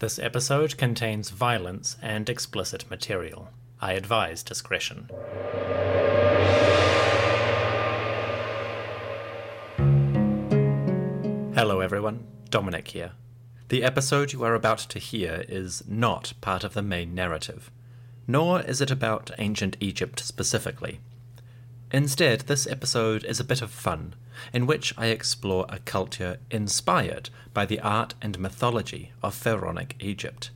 This episode contains violence and explicit material. I advise discretion. Hello, everyone. Dominic here. The episode you are about to hear is not part of the main narrative, nor is it about ancient Egypt specifically. Instead, this episode is a bit of fun, in which I explore a culture inspired by the art and mythology of Pharaonic Egypt.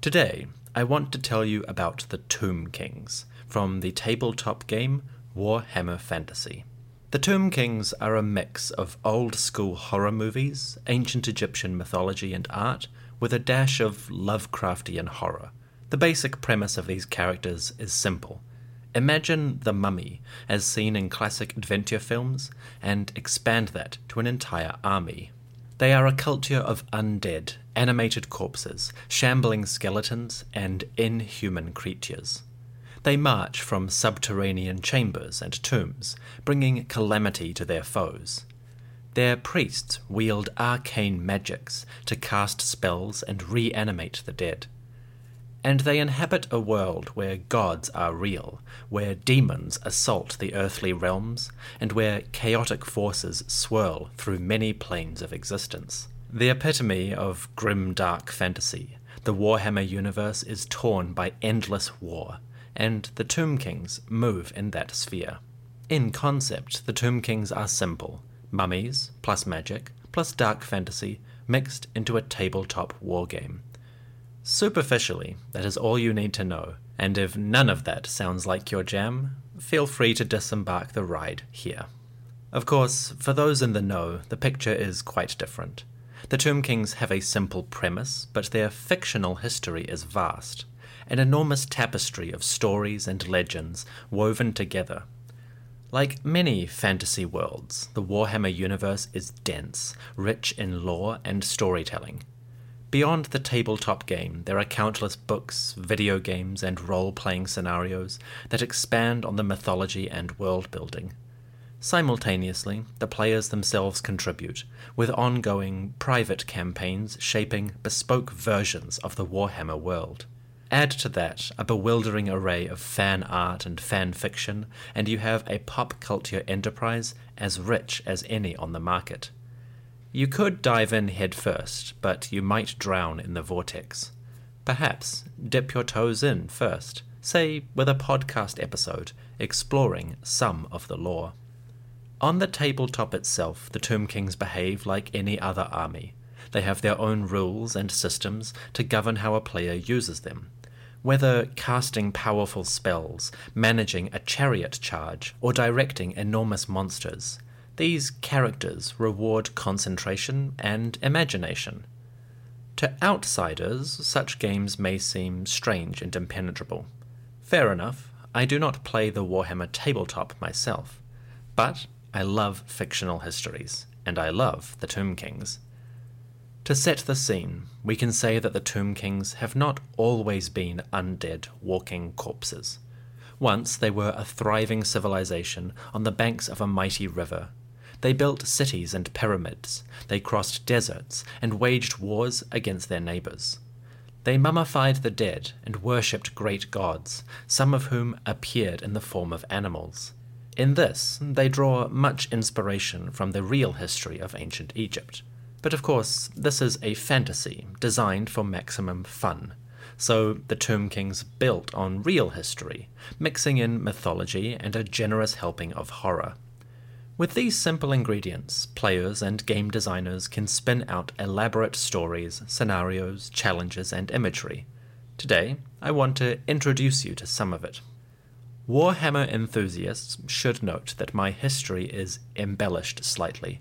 Today, I want to tell you about the Tomb Kings from the tabletop game Warhammer Fantasy. The Tomb Kings are a mix of old school horror movies, ancient Egyptian mythology and art, with a dash of Lovecraftian horror. The basic premise of these characters is simple Imagine the mummy as seen in classic adventure films and expand that to an entire army. They are a culture of undead, animated corpses, shambling skeletons, and inhuman creatures. They march from subterranean chambers and tombs, bringing calamity to their foes. Their priests wield arcane magics to cast spells and reanimate the dead and they inhabit a world where gods are real, where demons assault the earthly realms, and where chaotic forces swirl through many planes of existence. The epitome of grim dark fantasy, the Warhammer universe is torn by endless war, and the Tomb Kings move in that sphere. In concept, the Tomb Kings are simple mummies, plus magic, plus dark fantasy, mixed into a tabletop wargame Superficially, that is all you need to know, and if none of that sounds like your jam, feel free to disembark the ride here. Of course, for those in the know, the picture is quite different. The Tomb Kings have a simple premise, but their fictional history is vast an enormous tapestry of stories and legends woven together. Like many fantasy worlds, the Warhammer universe is dense, rich in lore and storytelling. Beyond the tabletop game, there are countless books, video games, and role playing scenarios that expand on the mythology and world building. Simultaneously, the players themselves contribute, with ongoing, private campaigns shaping bespoke versions of the Warhammer world. Add to that a bewildering array of fan art and fan fiction, and you have a pop culture enterprise as rich as any on the market. You could dive in head first, but you might drown in the vortex. Perhaps dip your toes in first, say with a podcast episode exploring some of the lore. On the tabletop itself, the Tomb Kings behave like any other army. They have their own rules and systems to govern how a player uses them. Whether casting powerful spells, managing a chariot charge, or directing enormous monsters, these characters reward concentration and imagination. To outsiders, such games may seem strange and impenetrable. Fair enough, I do not play the Warhammer tabletop myself, but I love fictional histories, and I love the Tomb Kings. To set the scene, we can say that the Tomb Kings have not always been undead walking corpses. Once they were a thriving civilization on the banks of a mighty river they built cities and pyramids, they crossed deserts, and waged wars against their neighbors. They mummified the dead and worshipped great gods, some of whom appeared in the form of animals. In this, they draw much inspiration from the real history of ancient Egypt. But of course, this is a fantasy designed for maximum fun. So the Tomb Kings built on real history, mixing in mythology and a generous helping of horror. With these simple ingredients, players and game designers can spin out elaborate stories, scenarios, challenges, and imagery. Today, I want to introduce you to some of it. Warhammer enthusiasts should note that my history is embellished slightly.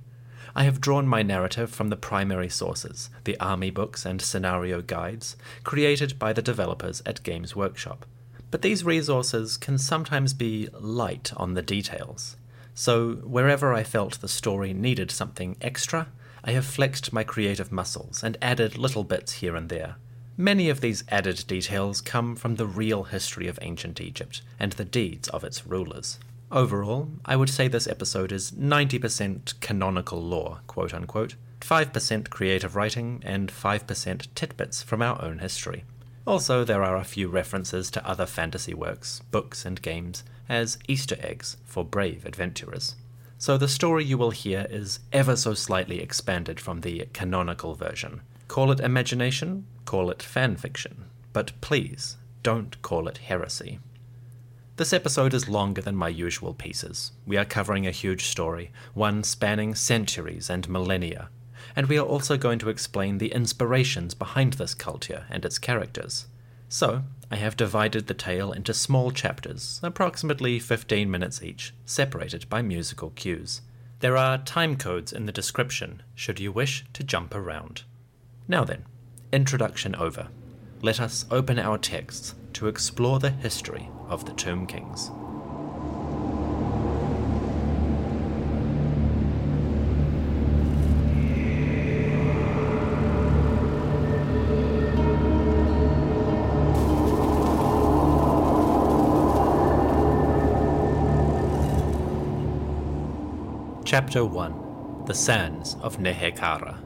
I have drawn my narrative from the primary sources, the army books and scenario guides, created by the developers at Games Workshop. But these resources can sometimes be light on the details. So, wherever I felt the story needed something extra, I have flexed my creative muscles and added little bits here and there. Many of these added details come from the real history of ancient Egypt and the deeds of its rulers. Overall, I would say this episode is 90% canonical lore, quote unquote, 5% creative writing, and 5% tidbits from our own history. Also, there are a few references to other fantasy works, books, and games as Easter eggs for brave adventurers. So the story you will hear is ever so slightly expanded from the canonical version. Call it imagination, call it fan fiction, but please don't call it heresy. This episode is longer than my usual pieces. We are covering a huge story, one spanning centuries and millennia, and we are also going to explain the inspirations behind this culture and its characters. So, I have divided the tale into small chapters, approximately 15 minutes each, separated by musical cues. There are time codes in the description, should you wish to jump around. Now then, introduction over. Let us open our texts to explore the history of the Tomb Kings. Chapter 1 The Sands of Nehekhara.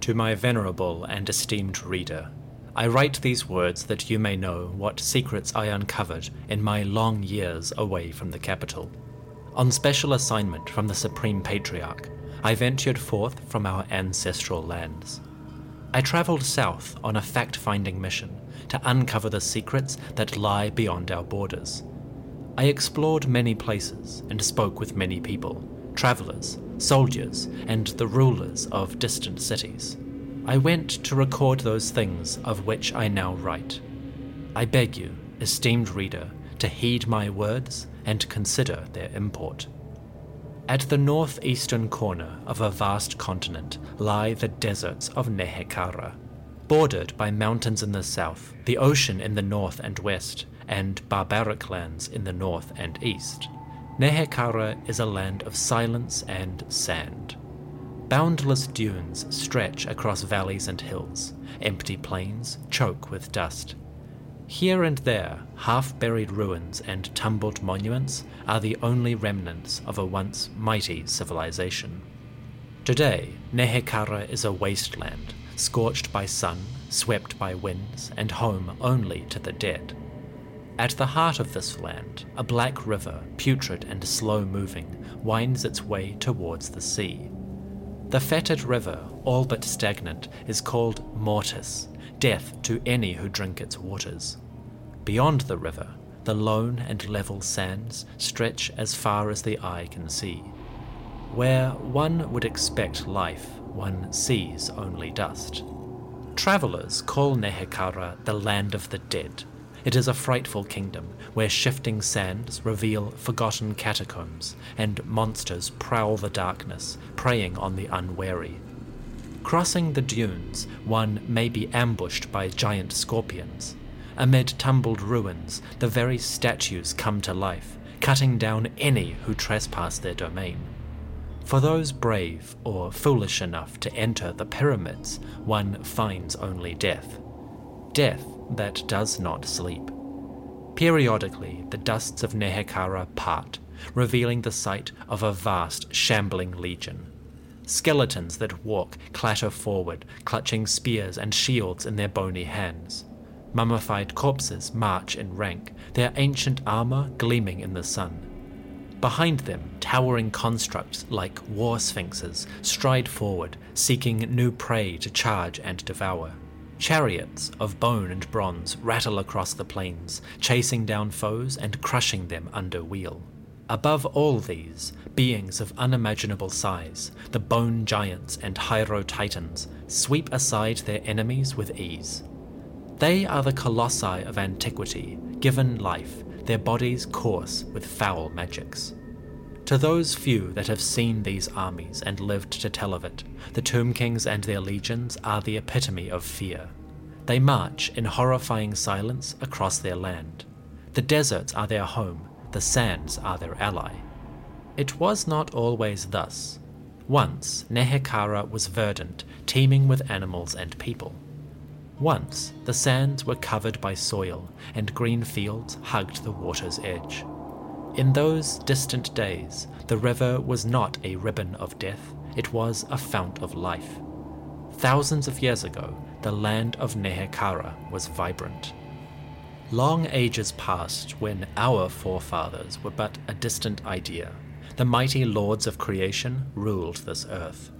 To my venerable and esteemed reader, I write these words that you may know what secrets I uncovered in my long years away from the capital. On special assignment from the Supreme Patriarch, I ventured forth from our ancestral lands. I traveled south on a fact finding mission to uncover the secrets that lie beyond our borders I explored many places and spoke with many people travelers, soldiers, and the rulers of distant cities. I went to record those things of which I now write. I beg you, esteemed reader, to heed my words and consider their import. At the northeastern corner of a vast continent lie the deserts of Nehekhara, bordered by mountains in the south, the ocean in the north and west, and barbaric lands in the north and east. Nehekhara is a land of silence and sand. Boundless dunes stretch across valleys and hills, empty plains choke with dust. Here and there, half buried ruins and tumbled monuments are the only remnants of a once mighty civilization. Today, Nehekhara is a wasteland, scorched by sun, swept by winds, and home only to the dead. At the heart of this land, a black river, putrid and slow moving, winds its way towards the sea. The fetid river, all but stagnant, is called Mortis, death to any who drink its waters. Beyond the river, the lone and level sands stretch as far as the eye can see. Where one would expect life, one sees only dust. Travelers call Nehekhara the land of the dead, it is a frightful kingdom where shifting sands reveal forgotten catacombs and monsters prowl the darkness, preying on the unwary. Crossing the dunes, one may be ambushed by giant scorpions. Amid tumbled ruins, the very statues come to life, cutting down any who trespass their domain. For those brave or foolish enough to enter the pyramids, one finds only death. Death that does not sleep. Periodically, the dusts of Nehekhara part, revealing the sight of a vast, shambling legion. Skeletons that walk clatter forward, clutching spears and shields in their bony hands. Mummified corpses march in rank, their ancient armor gleaming in the sun. Behind them, towering constructs like war sphinxes stride forward, seeking new prey to charge and devour. Chariots of bone and bronze rattle across the plains, chasing down foes and crushing them under wheel. Above all these, beings of unimaginable size, the bone giants and Hierotitans, sweep aside their enemies with ease. They are the colossi of antiquity, given life, their bodies coarse with foul magics. To those few that have seen these armies and lived to tell of it, the Tomb Kings and their legions are the epitome of fear. They march in horrifying silence across their land. The deserts are their home, the sands are their ally. It was not always thus. Once, Nehekhara was verdant, teeming with animals and people. Once, the sands were covered by soil, and green fields hugged the water's edge. In those distant days, the river was not a ribbon of death, it was a fount of life. Thousands of years ago, the land of Nehekhara was vibrant. Long ages passed when our forefathers were but a distant idea. The mighty lords of creation ruled this earth.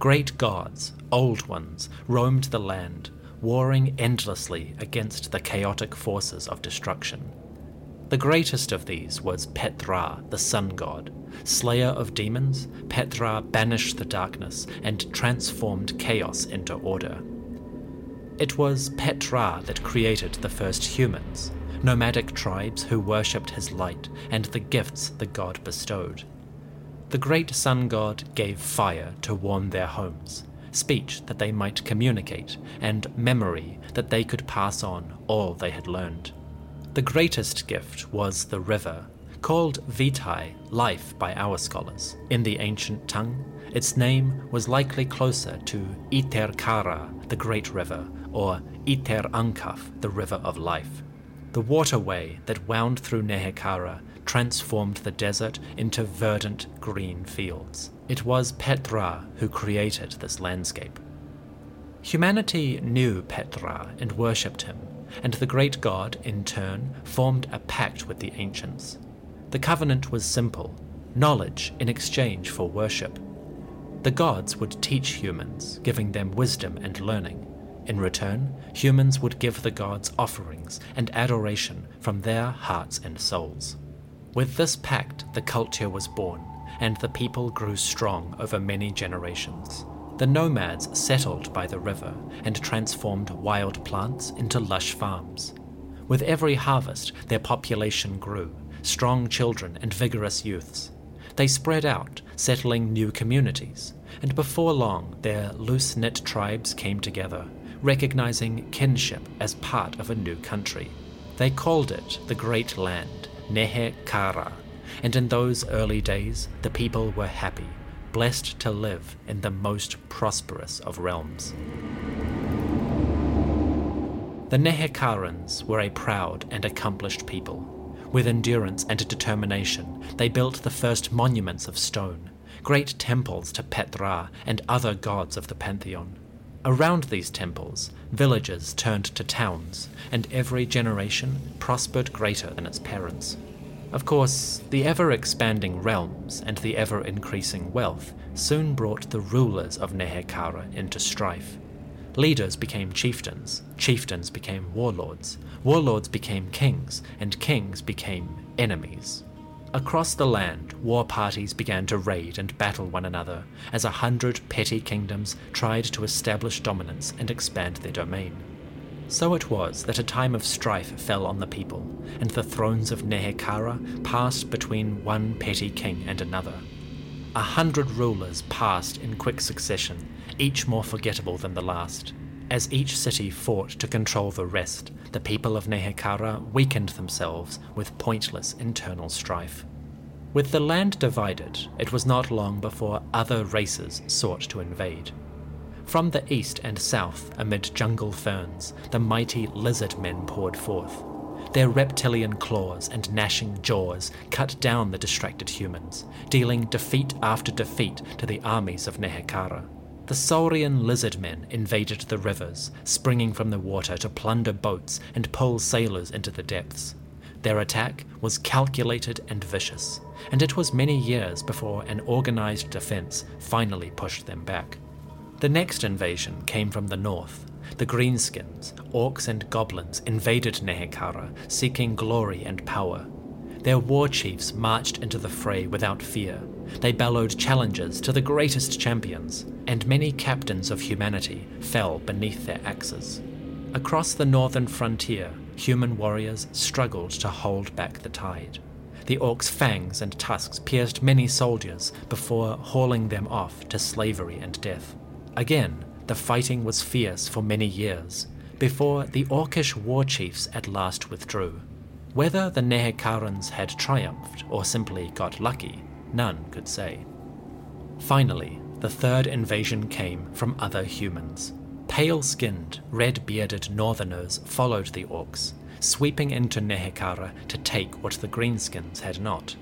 Great gods, old ones, roamed the land, warring endlessly against the chaotic forces of destruction. The greatest of these was Ptra, the sun god. Slayer of demons, Ptra banished the darkness and transformed chaos into order. It was Ptra that created the first humans, nomadic tribes who worshipped his light and the gifts the god bestowed. The great sun god gave fire to warm their homes, speech that they might communicate, and memory that they could pass on all they had learned. The greatest gift was the river, called Vitae, life by our scholars. In the ancient tongue, its name was likely closer to Iterkara, the great river, or Iter Ankaf, the river of life. The waterway that wound through Nehekhara transformed the desert into verdant green fields. It was Ptra who created this landscape. Humanity knew Ptra and worshipped him, and the great god, in turn, formed a pact with the ancients. The covenant was simple knowledge in exchange for worship. The gods would teach humans, giving them wisdom and learning. In return, humans would give the gods offerings and adoration from their hearts and souls. With this pact, the culture was born, and the people grew strong over many generations. The nomads settled by the river and transformed wild plants into lush farms. With every harvest, their population grew, strong children and vigorous youths. They spread out, settling new communities, and before long their loose knit tribes came together, recognizing kinship as part of a new country. They called it the Great Land, Nehe Kara, and in those early days the people were happy, blessed to live in the most prosperous of realms. The Nehekharans were a proud and accomplished people. With endurance and determination, they built the first monuments of stone, great temples to Ptra and other gods of the pantheon. Around these temples, villages turned to towns, and every generation prospered greater than its parents. Of course, the ever expanding realms and the ever increasing wealth soon brought the rulers of Nehekhara into strife. Leaders became chieftains, chieftains became warlords, warlords became kings, and kings became enemies. Across the land, war parties began to raid and battle one another as a hundred petty kingdoms tried to establish dominance and expand their domain. So it was that a time of strife fell on the people, and the thrones of Nehekhara passed between one petty king and another. A hundred rulers passed in quick succession, each more forgettable than the last. As each city fought to control the rest, the people of Nehekhara weakened themselves with pointless internal strife. With the land divided, it was not long before other races sought to invade. From the east and south, amid jungle ferns, the mighty lizard men poured forth. Their reptilian claws and gnashing jaws cut down the distracted humans, dealing defeat after defeat to the armies of Nehekhara. The saurian lizard men invaded the rivers, springing from the water to plunder boats and pull sailors into the depths. Their attack was calculated and vicious, and it was many years before an organized defense finally pushed them back. The next invasion came from the north. The Greenskins, orcs and goblins invaded Nehekhara, seeking glory and power. Their war chiefs marched into the fray without fear. They bellowed challenges to the greatest champions, and many captains of humanity fell beneath their axes. Across the northern frontier, human warriors struggled to hold back the tide. The orcs' fangs and tusks pierced many soldiers before hauling them off to slavery and death. Again, the fighting was fierce for many years, before the orcish war chiefs at last withdrew. Whether the Nehekharans had triumphed or simply got lucky, none could say. Finally, the third invasion came from other humans. Pale skinned, red bearded northerners followed the orcs, sweeping into Nehekhara to take what the greenskins had not.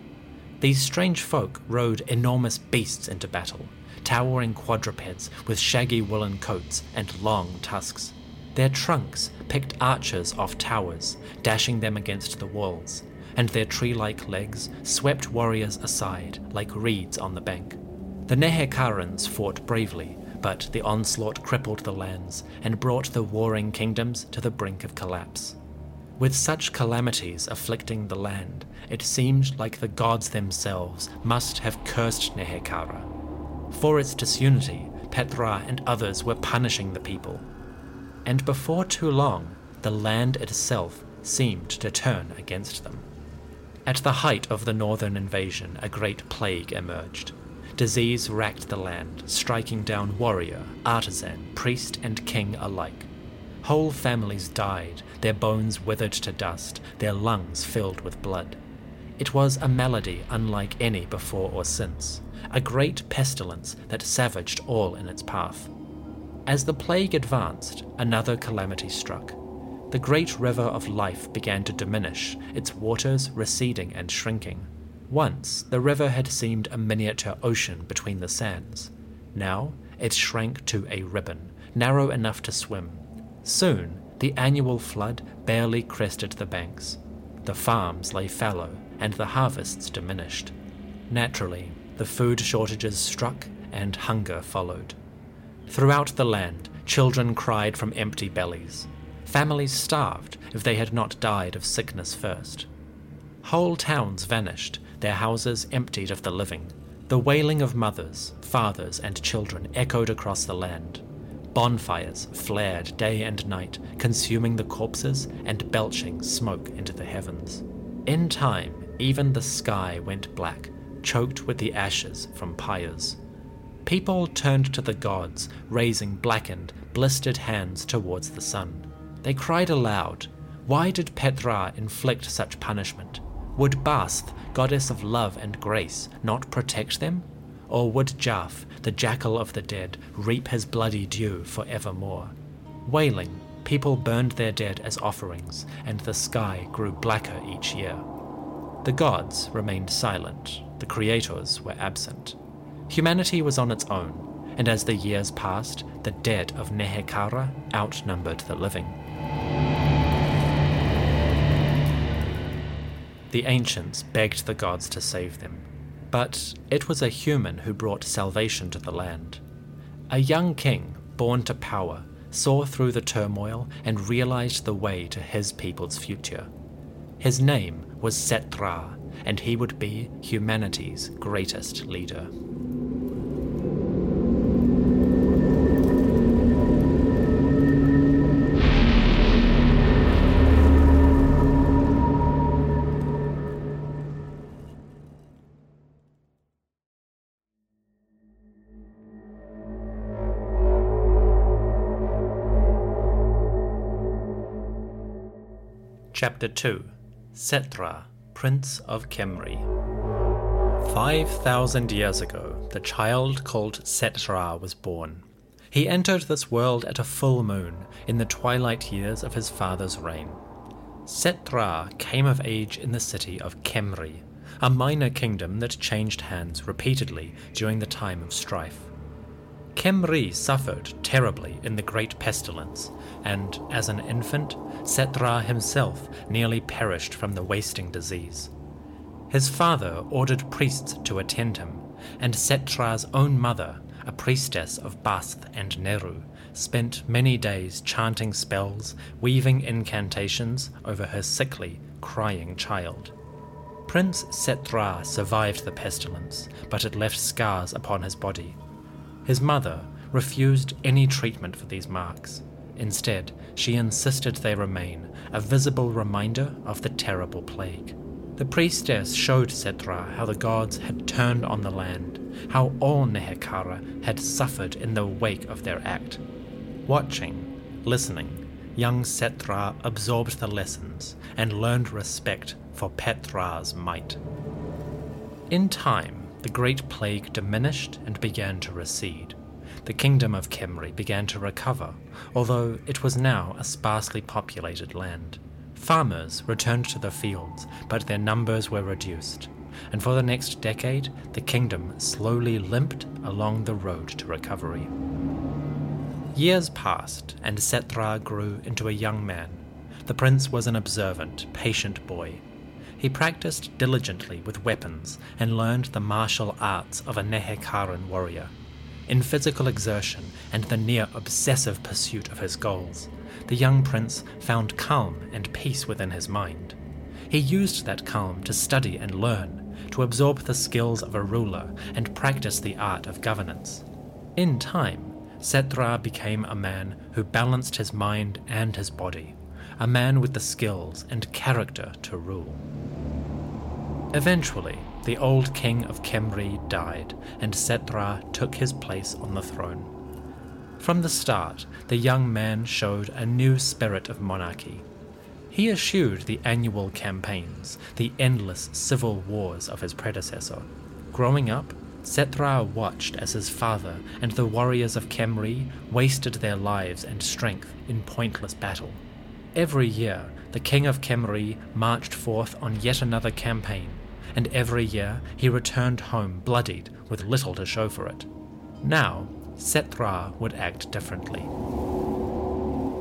These strange folk rode enormous beasts into battle, towering quadrupeds with shaggy woolen coats and long tusks. Their trunks picked archers off towers, dashing them against the walls, and their tree like legs swept warriors aside like reeds on the bank. The Nehekharans fought bravely, but the onslaught crippled the lands and brought the warring kingdoms to the brink of collapse. With such calamities afflicting the land, it seemed like the gods themselves must have cursed Nehekhara. For its disunity, Ptra and others were punishing the people. And before too long, the land itself seemed to turn against them. At the height of the northern invasion, a great plague emerged. Disease racked the land, striking down warrior, artisan, priest, and king alike. Whole families died, their bones withered to dust, their lungs filled with blood. It was a malady unlike any before or since, a great pestilence that savaged all in its path. As the plague advanced, another calamity struck. The great river of life began to diminish, its waters receding and shrinking. Once, the river had seemed a miniature ocean between the sands. Now, it shrank to a ribbon, narrow enough to swim. Soon, the annual flood barely crested the banks. The farms lay fallow, and the harvests diminished. Naturally, the food shortages struck, and hunger followed. Throughout the land, children cried from empty bellies. Families starved if they had not died of sickness first. Whole towns vanished, their houses emptied of the living. The wailing of mothers, fathers, and children echoed across the land. Bonfires flared day and night, consuming the corpses and belching smoke into the heavens. In time, even the sky went black, choked with the ashes from pyres. People turned to the gods, raising blackened, blistered hands towards the sun. They cried aloud, Why did Ptra inflict such punishment? Would Basth, goddess of love and grace, not protect them? Or would Djaf, the jackal of the dead, reap his bloody due for evermore? Wailing, people burned their dead as offerings, and the sky grew blacker each year. The gods remained silent, the creators were absent. Humanity was on its own, and as the years passed, the dead of Nehekhara outnumbered the living. The ancients begged the gods to save them, but it was a human who brought salvation to the land. A young king, born to power, saw through the turmoil and realized the way to his people's future. His name was Settra, and he would be humanity's greatest leader. Chapter 2 Settra, Prince of Khemri. Five thousand years ago, the child called Settra was born. He entered this world at a full moon, in the twilight years of his father's reign. Settra came of age in the city of Khemri, a minor kingdom that changed hands repeatedly during the time of strife. Khemri suffered terribly in the Great Pestilence, and as an infant, Settra himself nearly perished from the wasting disease. His father ordered priests to attend him, and Settra's own mother, a priestess of Basth and Neru, spent many days chanting spells, weaving incantations over her sickly, crying child. Prince Settra survived the pestilence, but it left scars upon his body. His mother refused any treatment for these marks. Instead, she insisted they remain a visible reminder of the terrible plague. The priestess showed Settra how the gods had turned on the land, how all Nehekhara had suffered in the wake of their act. Watching, listening, young Settra absorbed the lessons and learned respect for Ptra's might. In time, the great plague diminished and began to recede. The kingdom of Khemri began to recover, although it was now a sparsely populated land. Farmers returned to the fields, but their numbers were reduced. and for the next decade, the kingdom slowly limped along the road to recovery. Years passed, and Settra grew into a young man. The prince was an observant, patient boy. He practiced diligently with weapons and learned the martial arts of a Nehekharan warrior. In physical exertion and the near obsessive pursuit of his goals, the young prince found calm and peace within his mind. He used that calm to study and learn, to absorb the skills of a ruler and practice the art of governance. In time, Settra became a man who balanced his mind and his body, a man with the skills and character to rule. Eventually, the old king of Khemri died, and Settra took his place on the throne. From the start, the young man showed a new spirit of monarchy. He eschewed the annual campaigns, the endless civil wars of his predecessor. Growing up, Settra watched as his father and the warriors of Khemri wasted their lives and strength in pointless battle. Every year, the king of Khemri marched forth on yet another campaign, and every year he returned home bloodied with little to show for it. Now, Settra would act differently.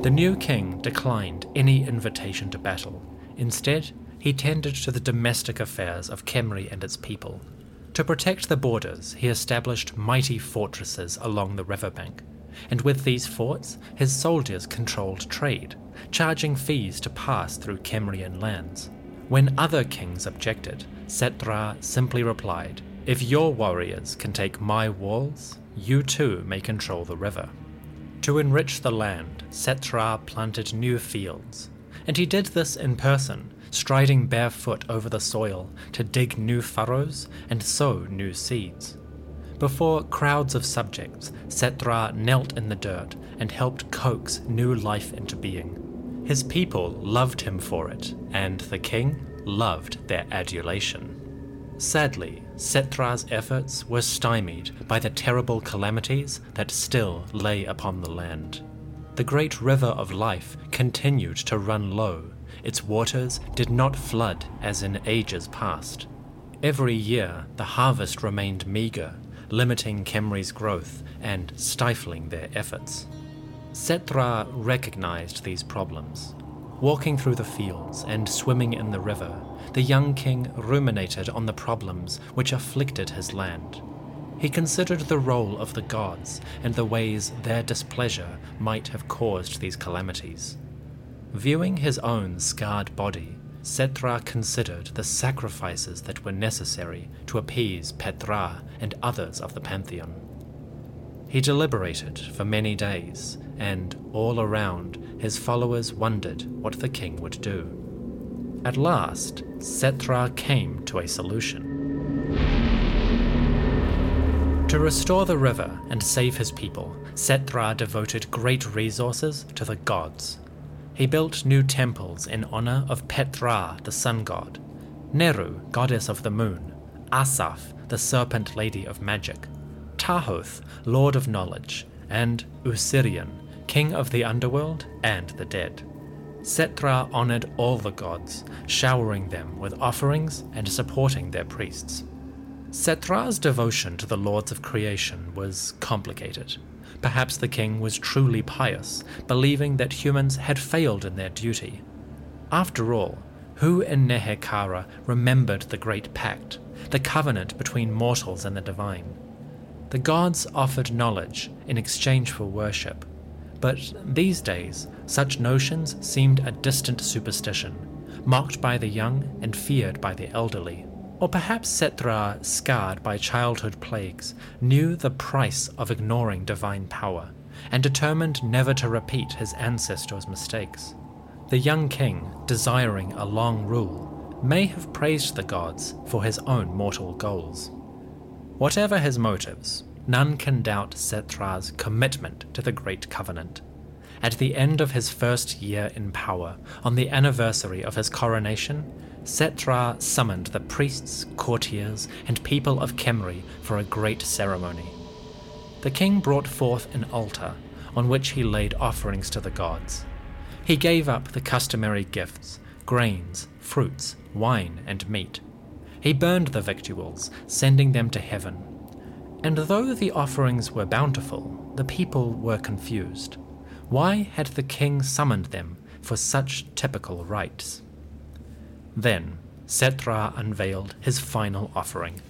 The new king declined any invitation to battle. Instead, he tended to the domestic affairs of Khemri and its people. To protect the borders, he established mighty fortresses along the riverbank, and with these forts, his soldiers controlled trade, charging fees to pass through Khemrian lands. When other kings objected, Settra simply replied, If your warriors can take my walls, you too may control the river. To enrich the land, Settra planted new fields, and he did this in person, striding barefoot over the soil to dig new furrows and sow new seeds. Before crowds of subjects, Settra knelt in the dirt and helped coax new life into being. His people loved him for it, and the king loved their adulation. Sadly, Settra's efforts were stymied by the terrible calamities that still lay upon the land. The great river of life continued to run low. Its waters did not flood as in ages past. Every year, the harvest remained meager, limiting Khemri's growth and stifling their efforts. Settra recognized these problems. Walking through the fields and swimming in the river, the young king ruminated on the problems which afflicted his land. He considered the role of the gods and the ways their displeasure might have caused these calamities. Viewing his own scarred body, Settra considered the sacrifices that were necessary to appease Ptra and others of the pantheon. He deliberated for many days, and all around his followers wondered what the king would do. At last, Settra came to a solution. To restore the river and save his people, Settra devoted great resources to the gods. He built new temples in honor of Ptra, the sun god, Neru, goddess of the moon, Asaph, the serpent lady of magic, Tahoth, lord of knowledge, and Usirian, king of the underworld and the dead. Settra honored all the gods, showering them with offerings and supporting their priests. Settra's devotion to the lords of creation was complicated. Perhaps the king was truly pious, believing that humans had failed in their duty. After all, who in Nehekhara remembered the Great Pact, the covenant between mortals and the divine? The gods offered knowledge in exchange for worship, but these days, such notions seemed a distant superstition, mocked by the young and feared by the elderly. Or perhaps Settra, scarred by childhood plagues, knew the price of ignoring divine power, and determined never to repeat his ancestors' mistakes. The young king, desiring a long rule, may have praised the gods for his own mortal goals. Whatever his motives, none can doubt Settra's commitment to the Great Covenant. At the end of his first year in power, on the anniversary of his coronation, Settra summoned the priests, courtiers, and people of Khemri for a great ceremony. The king brought forth an altar, on which he laid offerings to the gods. He gave up the customary gifts grains, fruits, wine, and meat. He burned the victuals, sending them to heaven. And though the offerings were bountiful, the people were confused. Why had the king summoned them for such typical rites? Then Settra unveiled his final offering.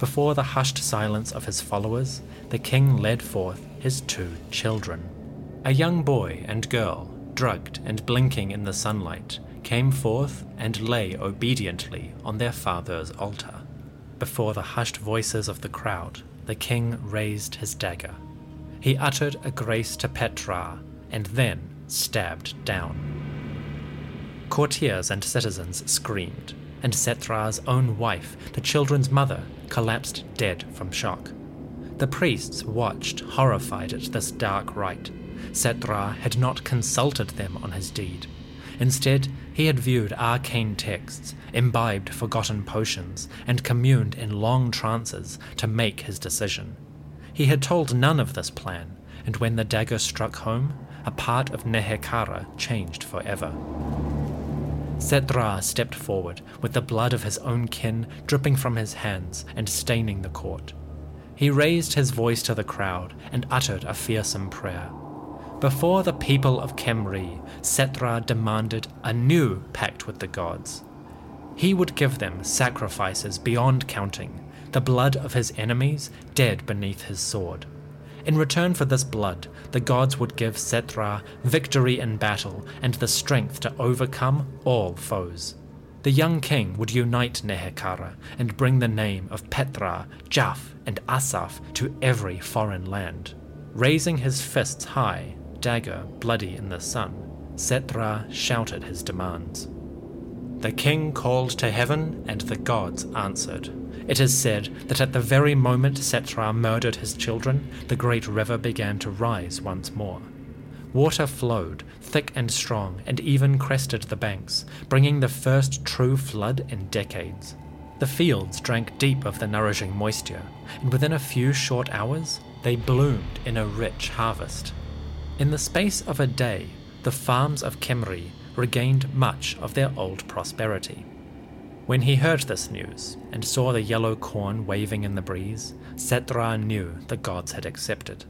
Before the hushed silence of his followers, the king led forth his two children. A young boy and girl, drugged and blinking in the sunlight, came forth and lay obediently on their father's altar. Before the hushed voices of the crowd, the king raised his dagger. He uttered a grace to Ptra and then stabbed down. Courtiers and citizens screamed, and Settra's own wife, the children's mother, collapsed dead from shock. The priests watched, horrified at this dark rite. Settra had not consulted them on his deed. Instead, he had viewed arcane texts, imbibed forgotten potions, and communed in long trances to make his decision. He had told none of this plan, and when the dagger struck home, a part of Nehekhara changed forever. Settra stepped forward, with the blood of his own kin dripping from his hands and staining the court. He raised his voice to the crowd and uttered a fearsome prayer. Before the people of Khemri, Settra demanded a new pact with the gods. He would give them sacrifices beyond counting, the blood of his enemies dead beneath his sword. In return for this blood, the gods would give Settra victory in battle and the strength to overcome all foes. The young king would unite Nehekhara and bring the name of Ptra, Djaf, and Asaph to every foreign land. Raising his fists high, dagger bloody in the sun, Settra shouted his demands. The king called to heaven, and the gods answered. It is said that at the very moment Settra murdered his children, the great river began to rise once more. Water flowed, thick and strong, and even crested the banks, bringing the first true flood in decades. The fields drank deep of the nourishing moisture, and within a few short hours, they bloomed in a rich harvest. In the space of a day, the farms of Khemri regained much of their old prosperity. When he heard this news and saw the yellow corn waving in the breeze, Settra knew the gods had accepted.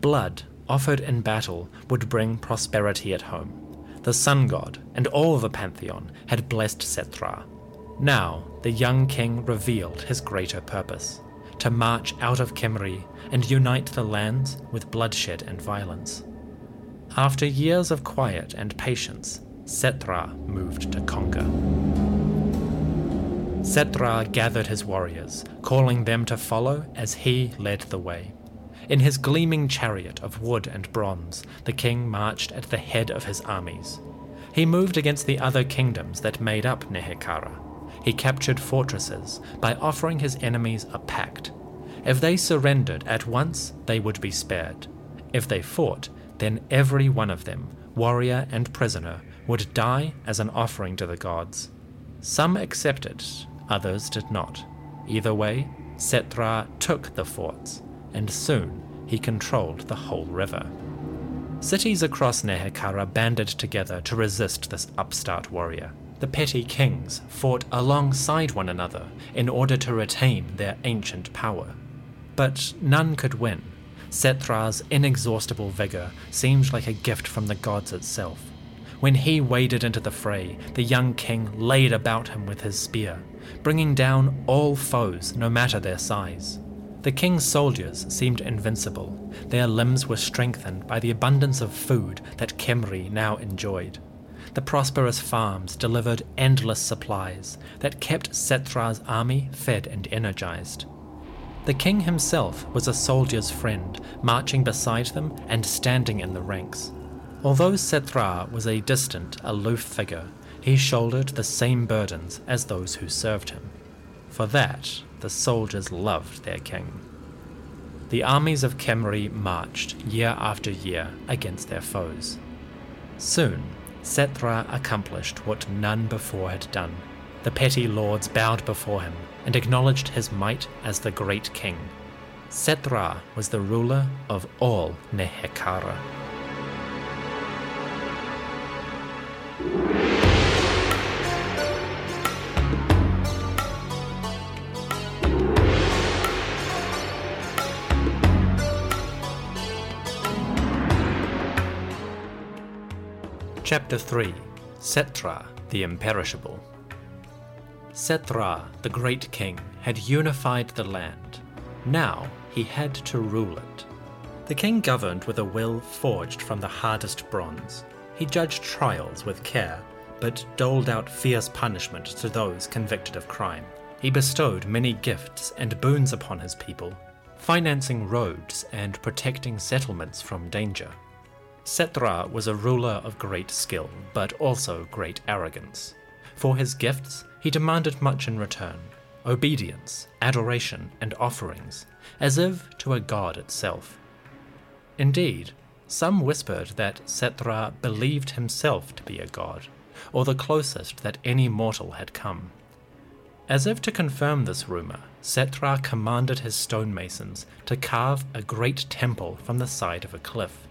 Blood offered in battle would bring prosperity at home. The sun god and all the pantheon had blessed Settra. Now the young king revealed his greater purpose to march out of Khemri and unite the lands with bloodshed and violence. After years of quiet and patience, Settra moved to conquer. Settra gathered his warriors, calling them to follow as he led the way. In his gleaming chariot of wood and bronze, the king marched at the head of his armies. He moved against the other kingdoms that made up Nehekhara. He captured fortresses by offering his enemies a pact if they surrendered at once, they would be spared. If they fought, then every one of them, warrior and prisoner, would die as an offering to the gods. Some accepted, others did not. Either way, Settra took the forts, and soon he controlled the whole river. Cities across Nehekhara banded together to resist this upstart warrior. The petty kings fought alongside one another in order to retain their ancient power. But none could win. Settra's inexhaustible vigor seemed like a gift from the gods itself. When he waded into the fray, the young king laid about him with his spear, bringing down all foes, no matter their size. The king's soldiers seemed invincible. Their limbs were strengthened by the abundance of food that Khemri now enjoyed. The prosperous farms delivered endless supplies that kept Settra's army fed and energized. The king himself was a soldier's friend, marching beside them and standing in the ranks. Although Settra was a distant, aloof figure, he shouldered the same burdens as those who served him. For that, the soldiers loved their king. The armies of Khemri marched year after year against their foes. Soon, Settra accomplished what none before had done. The petty lords bowed before him and acknowledged his might as the great king. Settra was the ruler of all Nehekhara. Chapter 3 Settra the Imperishable. Settra, the great king, had unified the land. Now he had to rule it. The king governed with a will forged from the hardest bronze. He judged trials with care, but doled out fierce punishment to those convicted of crime. He bestowed many gifts and boons upon his people, financing roads and protecting settlements from danger. Settra was a ruler of great skill, but also great arrogance. For his gifts, he demanded much in return obedience, adoration, and offerings, as if to a god itself. Indeed, some whispered that Settra believed himself to be a god, or the closest that any mortal had come. As if to confirm this rumour, Settra commanded his stonemasons to carve a great temple from the side of a cliff.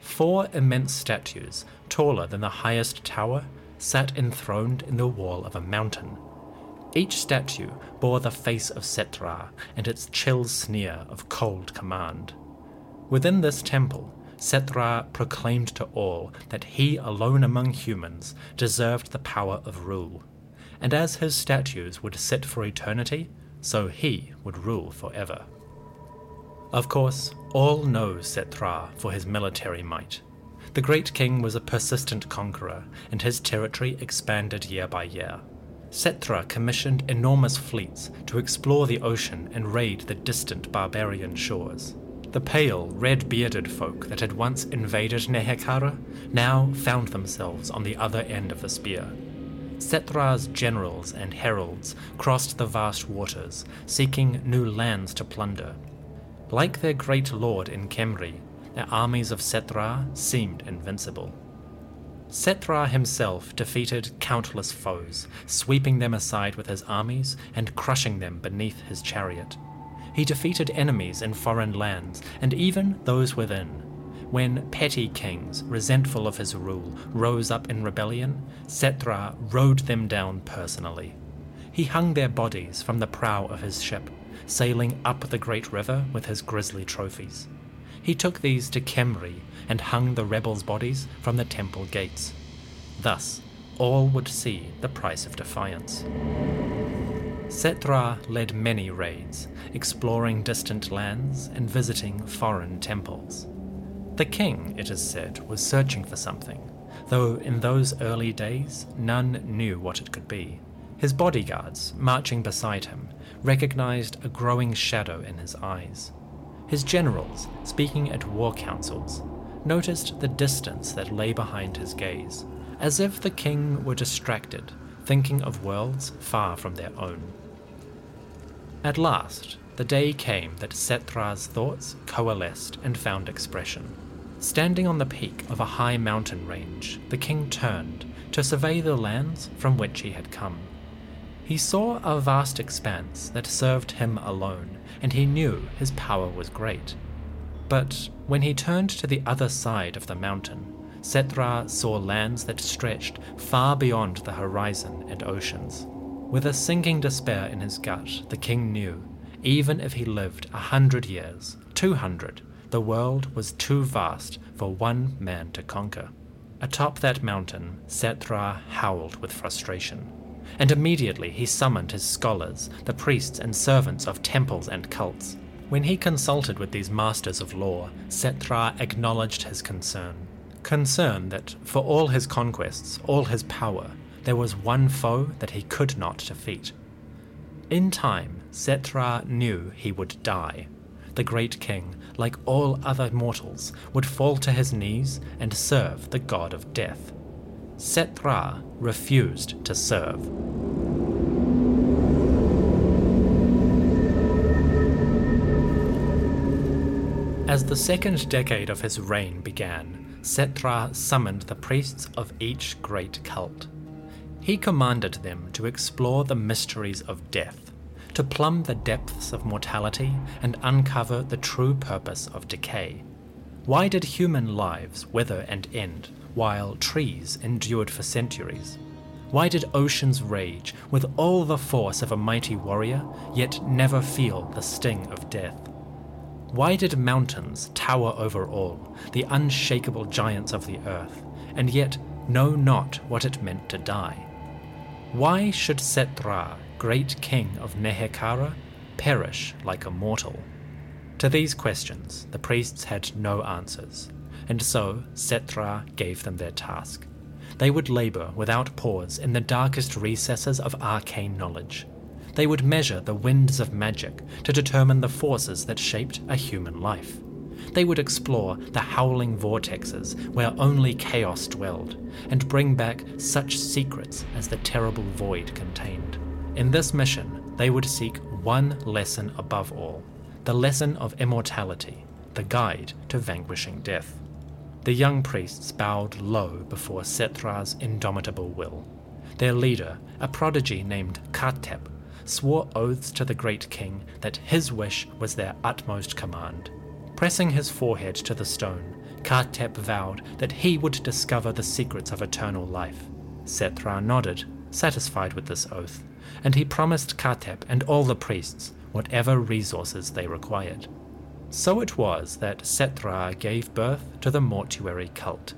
Four immense statues, taller than the highest tower, sat enthroned in the wall of a mountain. Each statue bore the face of Settra and its chill sneer of cold command. Within this temple, Settra proclaimed to all that he alone among humans deserved the power of rule, and as his statues would sit for eternity, so he would rule forever. Of course, all know Settra for his military might. The great king was a persistent conqueror, and his territory expanded year by year. Settra commissioned enormous fleets to explore the ocean and raid the distant barbarian shores. The pale, red bearded folk that had once invaded Nehekhara now found themselves on the other end of the spear. Settra's generals and heralds crossed the vast waters, seeking new lands to plunder. Like their great lord in Khemri, the armies of Settra seemed invincible. Settra himself defeated countless foes, sweeping them aside with his armies and crushing them beneath his chariot. He defeated enemies in foreign lands and even those within. When petty kings, resentful of his rule, rose up in rebellion, Settra rode them down personally. He hung their bodies from the prow of his ship, sailing up the great river with his grisly trophies. He took these to Khemri and hung the rebels' bodies from the temple gates. Thus, all would see the price of defiance. Settra led many raids, exploring distant lands and visiting foreign temples. The king, it is said, was searching for something, though in those early days none knew what it could be. His bodyguards, marching beside him, recognized a growing shadow in his eyes. His generals, speaking at war councils, noticed the distance that lay behind his gaze, as if the king were distracted, thinking of worlds far from their own. At last, the day came that Settra's thoughts coalesced and found expression. Standing on the peak of a high mountain range, the king turned to survey the lands from which he had come. He saw a vast expanse that served him alone, and he knew his power was great. But when he turned to the other side of the mountain, Settra saw lands that stretched far beyond the horizon and oceans. With a sinking despair in his gut, the king knew, even if he lived a hundred years, two hundred, the world was too vast for one man to conquer. Atop that mountain, Settra howled with frustration and immediately he summoned his scholars, the priests and servants of temples and cults. When he consulted with these masters of law, Settra acknowledged his concern. Concern that, for all his conquests, all his power, there was one foe that he could not defeat. In time, Settra knew he would die. The great king, like all other mortals, would fall to his knees and serve the god of death. Settra refused to serve. As the second decade of his reign began, Settra summoned the priests of each great cult. He commanded them to explore the mysteries of death, to plumb the depths of mortality and uncover the true purpose of decay. Why did human lives wither and end? While trees endured for centuries? Why did oceans rage with all the force of a mighty warrior, yet never feel the sting of death? Why did mountains tower over all, the unshakable giants of the earth, and yet know not what it meant to die. Why should Settra, great king of Nehekhara, perish like a mortal? To these questions, the priests had no answers, and so Settra gave them their task. They would labour without pause in the darkest recesses of arcane knowledge. They would measure the winds of magic to determine the forces that shaped a human life. They would explore the howling vortexes where only chaos dwelled, and bring back such secrets as the terrible void contained. In this mission, they would seek one lesson above all the lesson of immortality, the guide to vanquishing death. The young priests bowed low before Settra's indomitable will. Their leader, a prodigy named Khatep, swore oaths to the great king that his wish was their utmost command. Pressing his forehead to the stone, Khatep vowed that he would discover the secrets of eternal life. Settra nodded, satisfied with this oath, and he promised Khatep and all the priests whatever resources they required. So it was that Settra gave birth to the mortuary cult,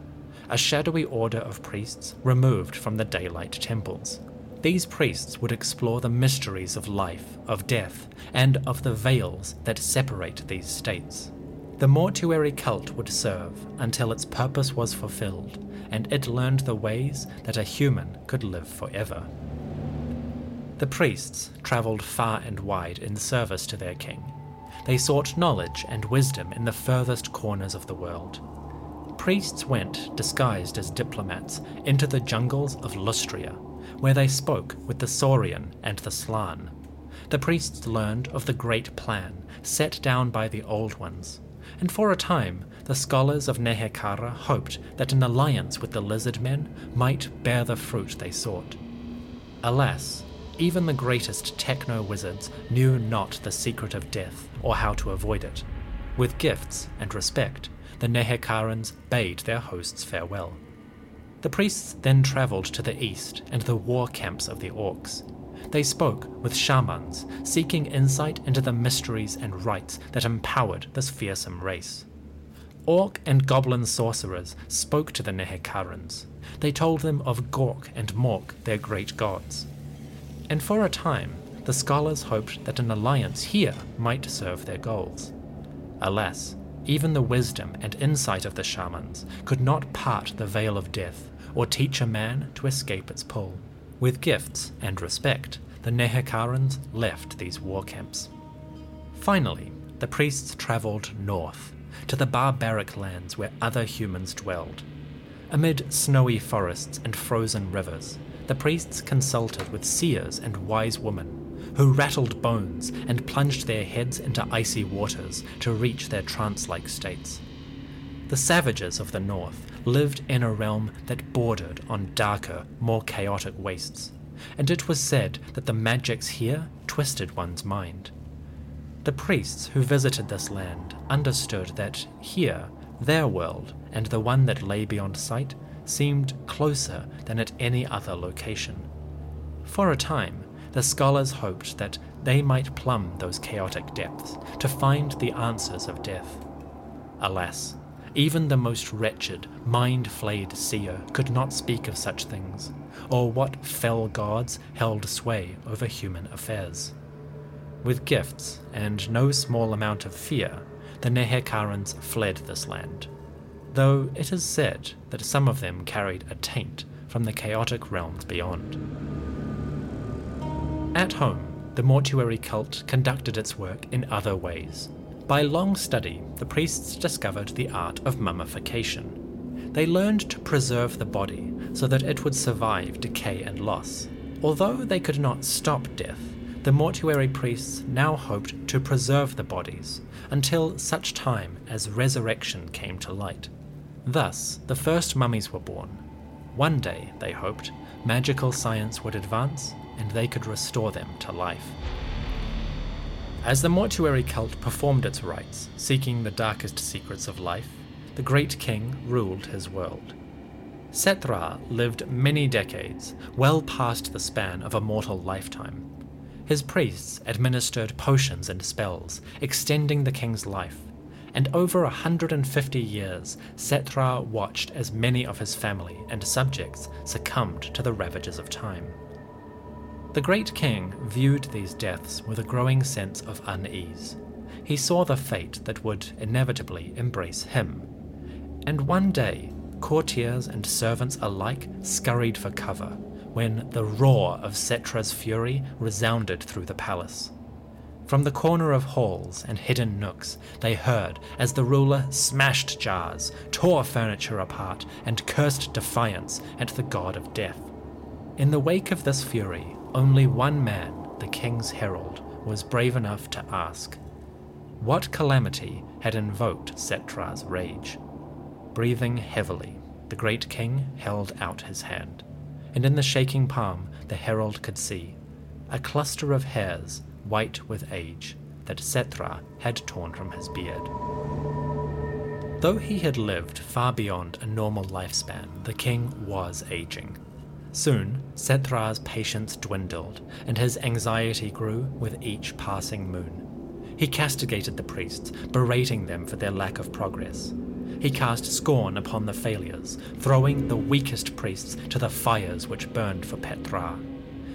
a shadowy order of priests removed from the daylight temples. These priests would explore the mysteries of life, of death, and of the veils that separate these states. The mortuary cult would serve until its purpose was fulfilled and it learned the ways that a human could live forever. The priests travelled far and wide in service to their king. They sought knowledge and wisdom in the furthest corners of the world. Priests went, disguised as diplomats, into the jungles of Lustria, where they spoke with the Saurian and the Slann. The priests learned of the great plan set down by the Old Ones, and for a time the scholars of Nehekhara hoped that an alliance with the lizard men might bear the fruit they sought. Alas, even the greatest techno wizards knew not the secret of death or how to avoid it. With gifts and respect, the Nehekharans bade their hosts farewell. The priests then travelled to the east and the war camps of the orcs. They spoke with shamans, seeking insight into the mysteries and rites that empowered this fearsome race. Orc and goblin sorcerers spoke to the Nehekharans. They told them of Gork and Mork, their great gods. And for a time, the scholars hoped that an alliance here might serve their goals. Alas, even the wisdom and insight of the shamans could not part the veil of death or teach a man to escape its pull. With gifts and respect, the Nehekharans left these war camps. Finally, the priests travelled north, to the barbaric lands where other humans dwelled. Amid snowy forests and frozen rivers, the priests consulted with seers and wise women who rattled bones and plunged their heads into icy waters to reach their trance like states. The savages of the north lived in a realm that bordered on darker, more chaotic wastes, and it was said that the magics here twisted one's mind. The priests who visited this land understood that here, their world, and the one that lay beyond sight, seemed closer than at any other location. For a time, the scholars hoped that they might plumb those chaotic depths to find the answers of death. Alas, even the most wretched, mind flayed seer could not speak of such things, or what fell gods held sway over human affairs. With gifts and no small amount of fear, the Nehekharans fled this land, though it is said that some of them carried a taint from the chaotic realms beyond. At home, the mortuary cult conducted its work in other ways. By long study, the priests discovered the art of mummification. They learned to preserve the body so that it would survive decay and loss. Although they could not stop death, the mortuary priests now hoped to preserve the bodies until such time as resurrection came to light. Thus, the first mummies were born. One day, they hoped, magical science would advance and they could restore them to life. As the mortuary cult performed its rites, seeking the darkest secrets of life, the great king ruled his world. Settra lived many decades, well past the span of a mortal lifetime. His priests administered potions and spells, extending the king's life, and over a 150 years, Settra watched as many of his family and subjects succumbed to the ravages of time. The great king viewed these deaths with a growing sense of unease. He saw the fate that would inevitably embrace him. And one day, courtiers and servants alike scurried for cover when the roar of Settra's fury resounded through the palace. From the corner of halls and hidden nooks, they heard as the ruler smashed jars, tore furniture apart, and cursed defiance at the god of death. In the wake of this fury, only one man, the king's herald, was brave enough to ask what calamity had invoked Settra's rage. Breathing heavily, the great king held out his hand, and in the shaking palm the herald could see a cluster of hairs white with age, that Settra had torn from his beard. Though he had lived far beyond a normal lifespan, the king was aging. Soon, Settra's patience dwindled, and his anxiety grew with each passing moon. He castigated the priests, berating them for their lack of progress. He cast scorn upon the failures, throwing the weakest priests to the fires which burned for Ptra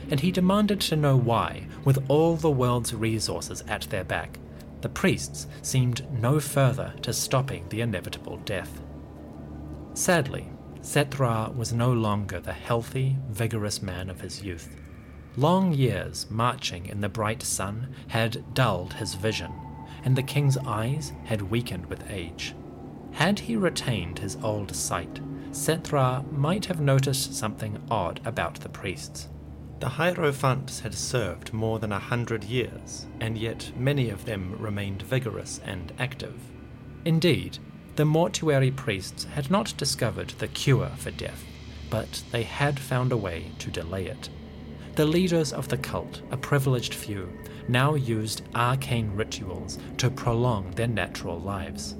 and he demanded to know why, with all the world's resources at their back, the priests seemed no further to stopping the inevitable death. Sadly, Settra was no longer the healthy, vigorous man of his youth. Long years marching in the bright sun had dulled his vision, and the king's eyes had weakened with age. Had he retained his old sight, Settra might have noticed something odd about the priests. The Hierophants had served more than a hundred years, and yet many of them remained vigorous and active. Indeed, the mortuary priests had not discovered the cure for death, but they had found a way to delay it. The leaders of the cult, a privileged few, now used arcane rituals to prolong their natural lives.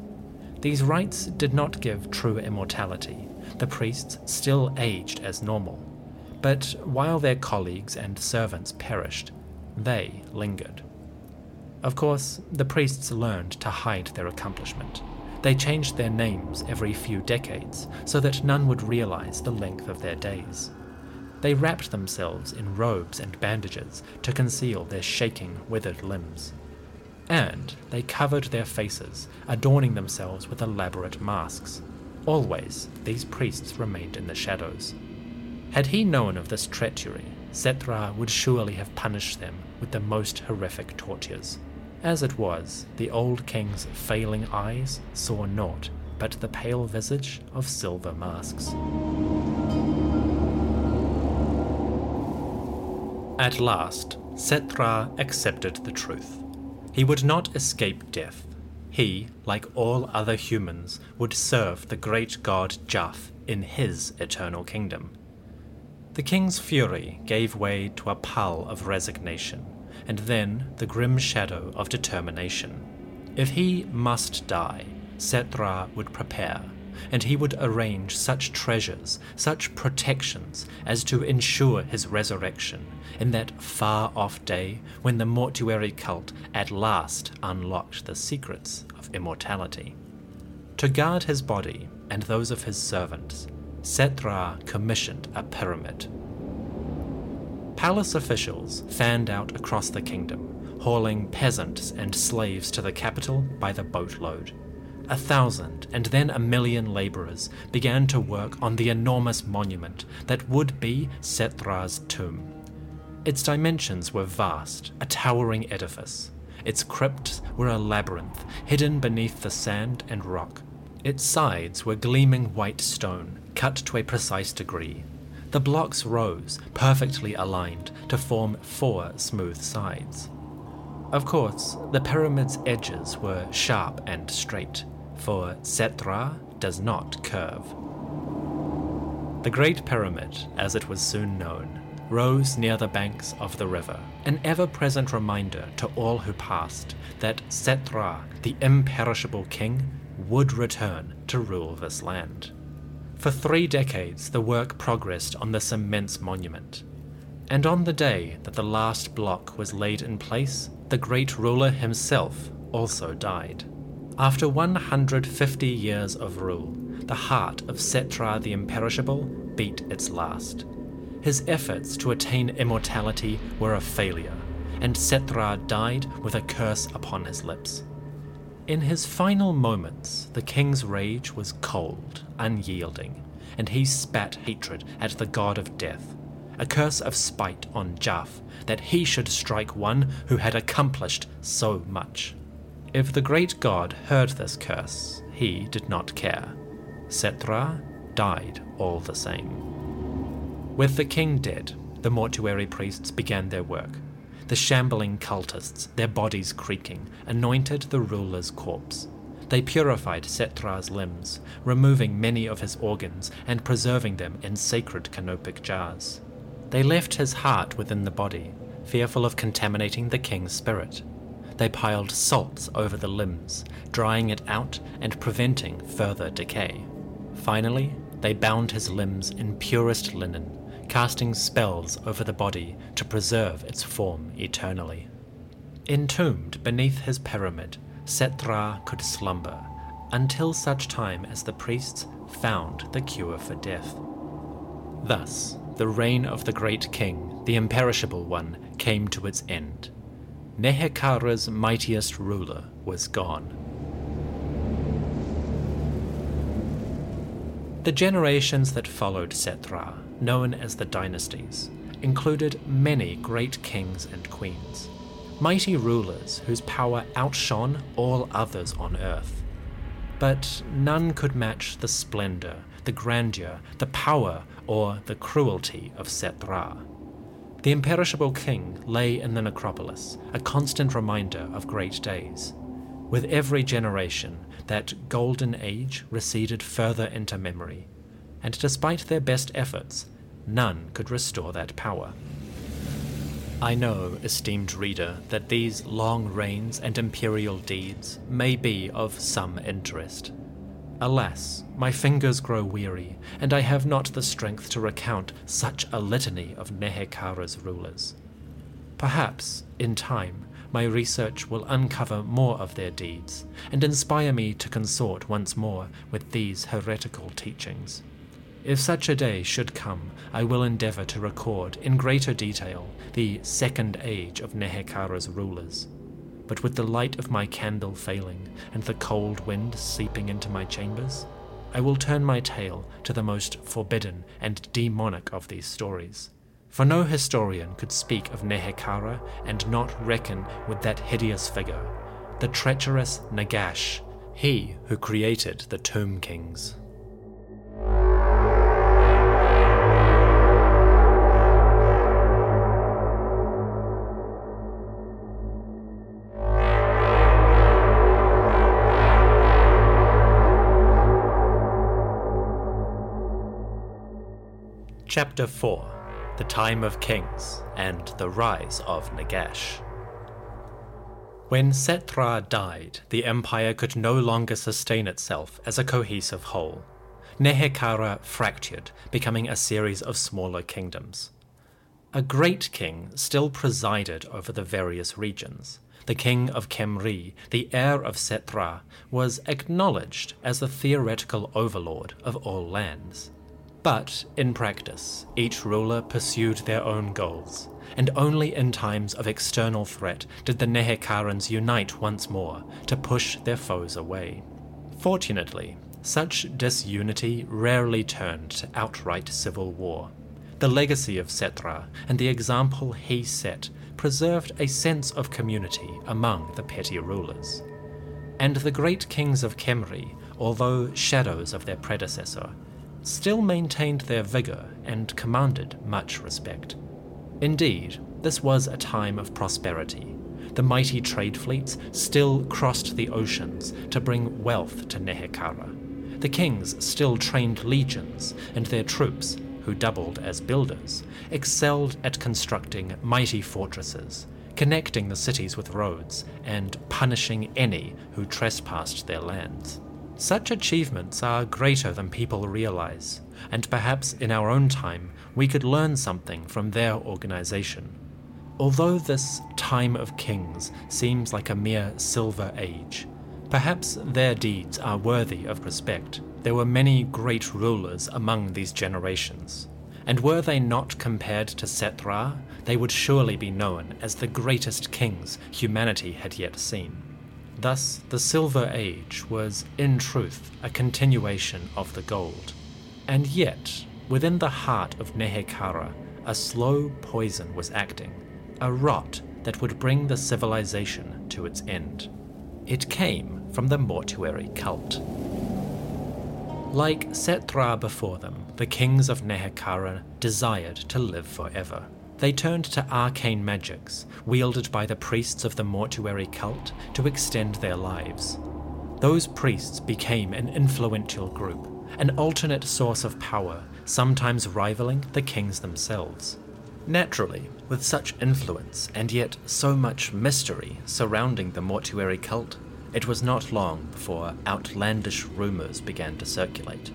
These rites did not give true immortality. The priests still aged as normal, but while their colleagues and servants perished, they lingered. Of course, the priests learned to hide their accomplishment. They changed their names every few decades so that none would realize the length of their days. They wrapped themselves in robes and bandages to conceal their shaking, withered limbs. And they covered their faces, adorning themselves with elaborate masks. Always, these priests remained in the shadows. Had he known of this treachery, Settra would surely have punished them with the most horrific tortures. As it was, the old king's failing eyes saw naught but the pale visage of silver masks. At last, Settra accepted the truth. He would not escape death. He, like all other humans, would serve the great god Djaf in his eternal kingdom. The king's fury gave way to a pall of resignation, and then the grim shadow of determination. If he must die, Settra would prepare, and he would arrange such treasures, such protections, as to ensure his resurrection in that far off day when the mortuary cult at last unlocked the secrets of immortality. To guard his body and those of his servants, Settra commissioned a pyramid. Palace officials fanned out across the kingdom, hauling peasants and slaves to the capital by the boatload. A thousand and then a million labourers began to work on the enormous monument that would be Settra's tomb. Its dimensions were vast, a towering edifice. Its crypts were a labyrinth, hidden beneath the sand and rock. Its sides were gleaming white stone, cut to a precise degree. The blocks rose, perfectly aligned, to form four smooth sides. Of course, the pyramid's edges were sharp and straight, for Settra does not curve. The Great Pyramid, as it was soon known, rose near the banks of the river, an ever present reminder to all who passed that Settra, the imperishable king, would return to rule this land. For three decades, the work progressed on this immense monument. And on the day that the last block was laid in place, the great ruler himself also died. After 150 years of rule, the heart of Settra the Imperishable beat its last. His efforts to attain immortality were a failure, and Settra died with a curse upon his lips. In his final moments, the king's rage was cold, unyielding, and he spat hatred at the god of death, a curse of spite on Djaf that he should strike one who had accomplished so much. If the great god heard this curse, he did not care. Settra died all the same. With the king dead, the mortuary priests began their work. The shambling cultists, their bodies creaking, anointed the ruler's corpse. They purified Settra's limbs, removing many of his organs and preserving them in sacred canopic jars. They left his heart within the body, fearful of contaminating the king's spirit. They piled salts over the limbs, drying it out and preventing further decay. Finally, they bound his limbs in purest linen, casting spells over the body to preserve its form eternally. Entombed beneath his pyramid, Settra could slumber until such time as the priests found the cure for death. Thus, the reign of the great king, the imperishable one, came to its end. Nehekhara's mightiest ruler was gone. The generations that followed Settra, known as the dynasties, included many great kings and queens, mighty rulers whose power outshone all others on earth. But none could match the splendor, the grandeur, the power, or the cruelty of Settra. The imperishable king lay in the necropolis, a constant reminder of great days. With every generation, that golden age receded further into memory, and despite their best efforts, none could restore that power. I know, esteemed reader, that these long reigns and imperial deeds may be of some interest. Alas, my fingers grow weary, and I have not the strength to recount such a litany of Nehekhara's rulers. Perhaps, in time, my research will uncover more of their deeds and inspire me to consort once more with these heretical teachings. If such a day should come, I will endeavor to record in greater detail the second age of Nehekhara's rulers. But with the light of my candle failing and the cold wind seeping into my chambers, I will turn my tale to the most forbidden and demonic of these stories. For no historian could speak of Nehekhara and not reckon with that hideous figure, the treacherous Nagash, he who created the Tomb Kings. Chapter 4 The Time of Kings and the Rise of Nagash. When Settra died, the empire could no longer sustain itself as a cohesive whole. Nehekhara fractured, becoming a series of smaller kingdoms. A great king still presided over the various regions. The king of Khemri, the heir of Settra, was acknowledged as the theoretical overlord of all lands. But in practice, each ruler pursued their own goals, and only in times of external threat did the Nehekharans unite once more to push their foes away. Fortunately, such disunity rarely turned to outright civil war. The legacy of Settra and the example he set preserved a sense of community among the petty rulers. And the great kings of Khemri, although shadows of their predecessor, still maintained their vigour and commanded much respect. Indeed, this was a time of prosperity. The mighty trade fleets still crossed the oceans to bring wealth to Nehekhara. The kings still trained legions, and their troops, who doubled as builders, excelled at constructing mighty fortresses, connecting the cities with roads, and punishing any who trespassed their lands. Such achievements are greater than people realize, and perhaps in our own time we could learn something from their organization. Although this time of kings seems like a mere silver age, Perhaps their deeds are worthy of respect. There were many great rulers among these generations, and were they not compared to Settra, they would surely be known as the greatest kings humanity had yet seen. Thus, the Silver Age was, in truth, a continuation of the Gold. And yet, within the heart of Nehekhara, a slow poison was acting, a rot that would bring the civilization to its end. It came from the mortuary cult. Like Settra before them, the kings of Nehekhara desired to live forever. They turned to arcane magics, wielded by the priests of the mortuary cult, to extend their lives. Those priests became an influential group, an alternate source of power, sometimes rivaling the kings themselves. Naturally, with such influence and yet so much mystery surrounding the mortuary cult, it was not long before outlandish rumors began to circulate.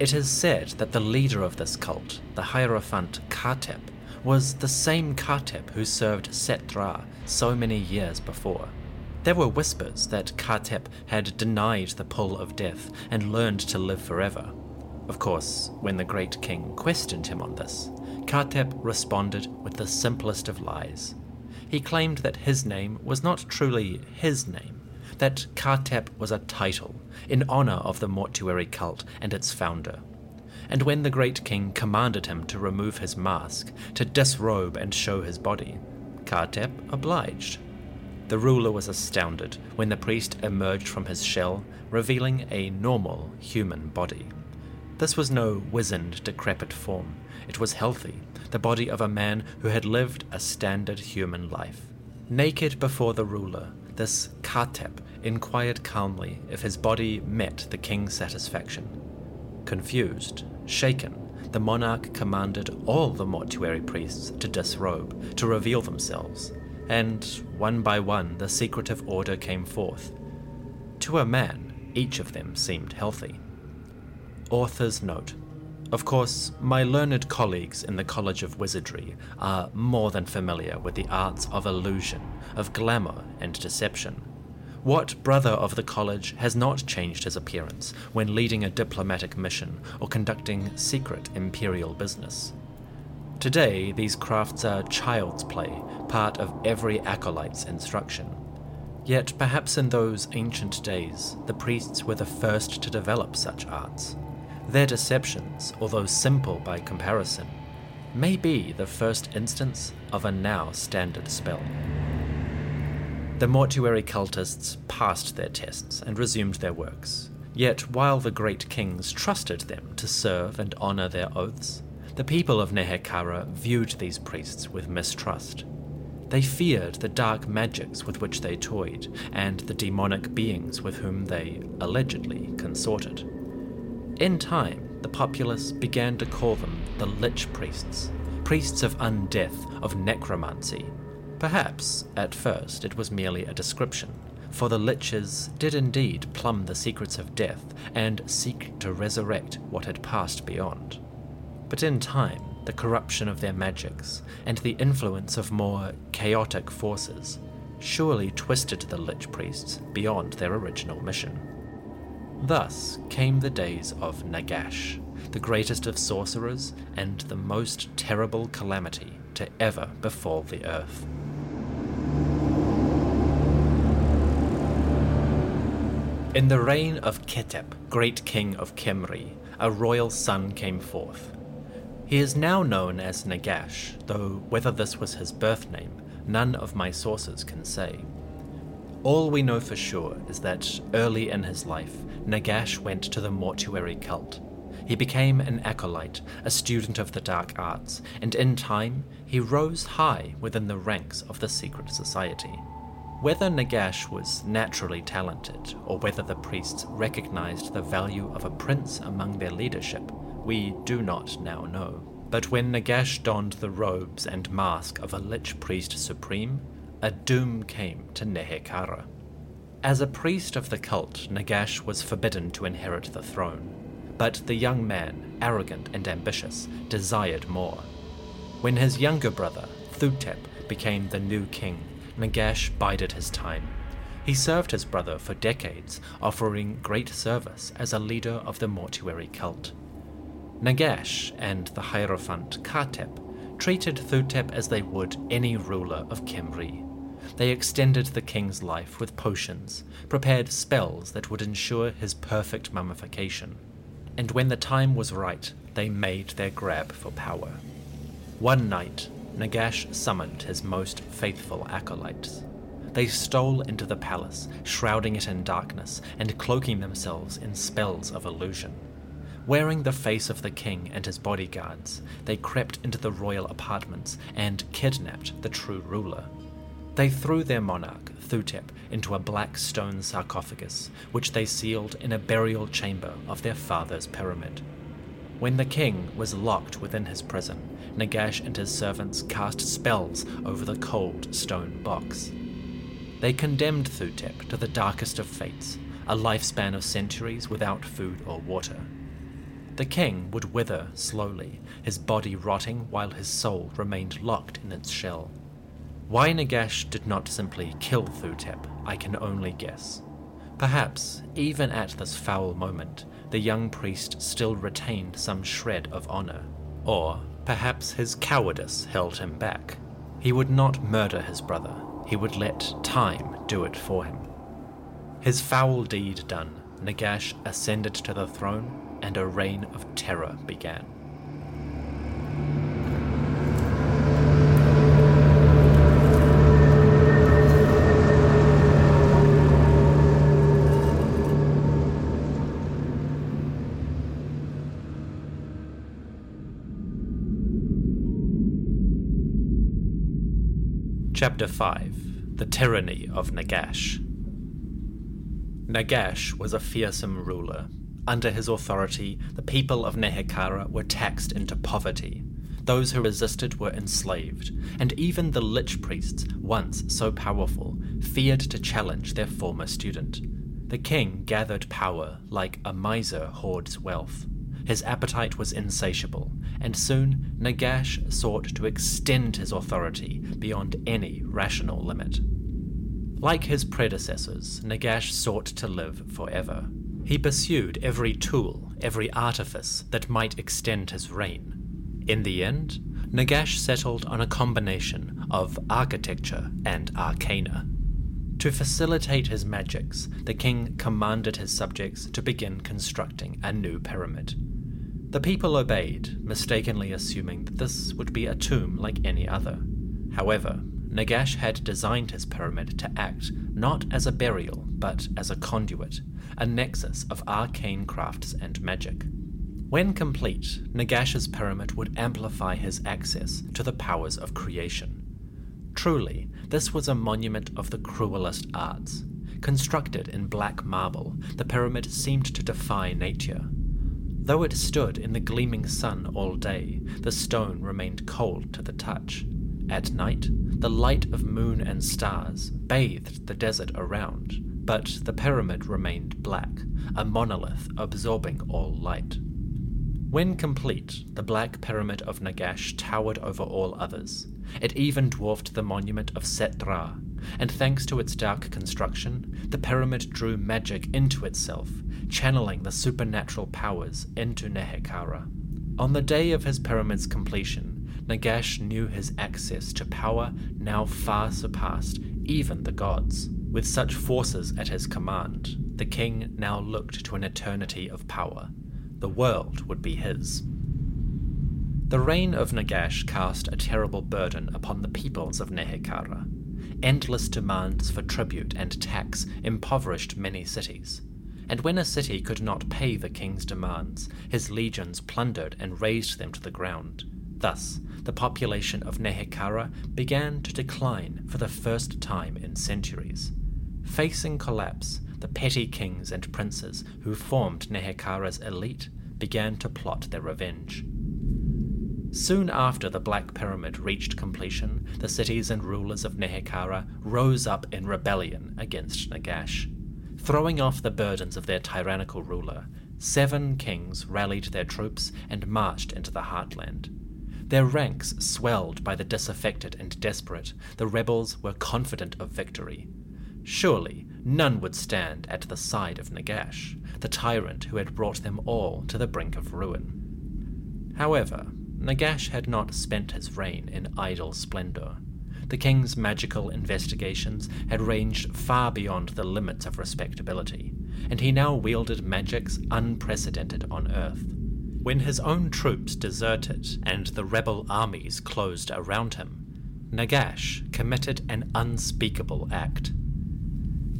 It is said that the leader of this cult, the Hierophant Khatep, was the same Khatep who served Settra so many years before. There were whispers that Khatep had denied the pull of death and learned to live forever. Of course, when the great king questioned him on this, Khatep responded with the simplest of lies. He claimed that his name was not truly his name, that Khatep was a title in honor of the mortuary cult and its founder and when the great king commanded him to remove his mask, to disrobe and show his body, Khatep obliged. The ruler was astounded when the priest emerged from his shell, revealing a normal human body. This was no wizened, decrepit form. It was healthy, the body of a man who had lived a standard human life. Naked before the ruler, this Khatep inquired calmly if his body met the king's satisfaction. Confused, Shaken, the monarch commanded all the mortuary priests to disrobe, to reveal themselves, and one by one the secretive order came forth. To a man, each of them seemed healthy. Author's note. Of course, my learned colleagues in the College of Wizardry are more than familiar with the arts of illusion, of glamour and deception what brother of the college has not changed his appearance when leading a diplomatic mission or conducting secret imperial business? Today, these crafts are child's play, part of every acolyte's instruction. Yet, perhaps in those ancient days, the priests were the first to develop such arts. Their deceptions, although simple by comparison, may be the first instance of a now standard spell. The mortuary cultists passed their tests and resumed their works. Yet, while the great kings trusted them to serve and honor their oaths, the people of Nehekhara viewed these priests with mistrust. They feared the dark magics with which they toyed and the demonic beings with whom they allegedly consorted. In time, the populace began to call them the Lich Priests, priests of undeath, of necromancy, Perhaps, at first, it was merely a description, for the liches did indeed plumb the secrets of death and seek to resurrect what had passed beyond. But in time, the corruption of their magics and the influence of more chaotic forces surely twisted the lich priests beyond their original mission. Thus came the days of Nagash, the greatest of sorcerers and the most terrible calamity to ever befall the earth. In the reign of Khetep, great king of Khemri, a royal son came forth. He is now known as Nagash, though whether this was his birth name, none of my sources can say. All we know for sure is that early in his life, Nagash went to the mortuary cult. He became an acolyte, a student of the dark arts, and in time, he rose high within the ranks of the secret society. Whether Nagash was naturally talented, or whether the priests recognized the value of a prince among their leadership, we do not now know. But when Nagash donned the robes and mask of a Lich Priest Supreme, a doom came to Nehekhara. As a priest of the cult, Nagash was forbidden to inherit the throne. But the young man, arrogant and ambitious, desired more. When his younger brother, Thutep, became the new king, Nagash bided his time. He served his brother for decades, offering great service as a leader of the mortuary cult. Nagash and the Hierophant Khatep treated Thutep as they would any ruler of Khemri. They extended the king's life with potions, prepared spells that would ensure his perfect mummification, and when the time was right, they made their grab for power. One night, Nagash summoned his most faithful acolytes. They stole into the palace, shrouding it in darkness and cloaking themselves in spells of illusion. Wearing the face of the king and his bodyguards, they crept into the royal apartments and kidnapped the true ruler. They threw their monarch, Thutep, into a black stone sarcophagus, which they sealed in a burial chamber of their father's pyramid. When the king was locked within his prison, Nagash and his servants cast spells over the cold stone box. They condemned Thutep to the darkest of fates, a lifespan of centuries without food or water. The king would wither slowly, his body rotting while his soul remained locked in its shell. Why Nagash did not simply kill Thutep, I can only guess. Perhaps, even at this foul moment, the young priest still retained some shred of honor. Or perhaps his cowardice held him back. He would not murder his brother, he would let time do it for him. His foul deed done, Nagash ascended to the throne, and a reign of terror began. Chapter 5 The Tyranny of Nagash. Nagash was a fearsome ruler. Under his authority, the people of Nehekhara were taxed into poverty. Those who resisted were enslaved, and even the lich priests, once so powerful, feared to challenge their former student. The king gathered power like a miser hoards wealth. His appetite was insatiable, and soon Nagash sought to extend his authority beyond any rational limit. Like his predecessors, Nagash sought to live forever. He pursued every tool, every artifice that might extend his reign. In the end, Nagash settled on a combination of architecture and arcana. To facilitate his magics, the king commanded his subjects to begin constructing a new pyramid. The people obeyed, mistakenly assuming that this would be a tomb like any other. However, Nagash had designed his pyramid to act not as a burial, but as a conduit, a nexus of arcane crafts and magic. When complete, Nagash's pyramid would amplify his access to the powers of creation. Truly, this was a monument of the cruelest arts. Constructed in black marble, the pyramid seemed to defy nature, Though it stood in the gleaming sun all day, the stone remained cold to the touch. At night, the light of moon and stars bathed the desert around, but the pyramid remained black, a monolith absorbing all light. When complete, the black pyramid of Nagash towered over all others. It even dwarfed the monument of Settra, and thanks to its dark construction, the pyramid drew magic into itself, channeling the supernatural powers into Nehekhara. On the day of his pyramid's completion, Nagash knew his access to power now far surpassed even the gods. With such forces at his command, the king now looked to an eternity of power. The world would be his. The reign of Nagash cast a terrible burden upon the peoples of Nehekhara. Endless demands for tribute and tax impoverished many cities. And when a city could not pay the king's demands, his legions plundered and razed them to the ground. Thus, the population of Nehekhara began to decline for the first time in centuries. Facing collapse, the petty kings and princes who formed Nehekhara's elite began to plot their revenge. Soon after the Black Pyramid reached completion, the cities and rulers of Nehekhara rose up in rebellion against Nagash. Throwing off the burdens of their tyrannical ruler, seven kings rallied their troops and marched into the heartland. Their ranks swelled by the disaffected and desperate, the rebels were confident of victory. Surely none would stand at the side of Nagash, the tyrant who had brought them all to the brink of ruin. However, Nagash had not spent his reign in idle splendor. The king's magical investigations had ranged far beyond the limits of respectability, and he now wielded magics unprecedented on Earth. When his own troops deserted and the rebel armies closed around him, Nagash committed an unspeakable act.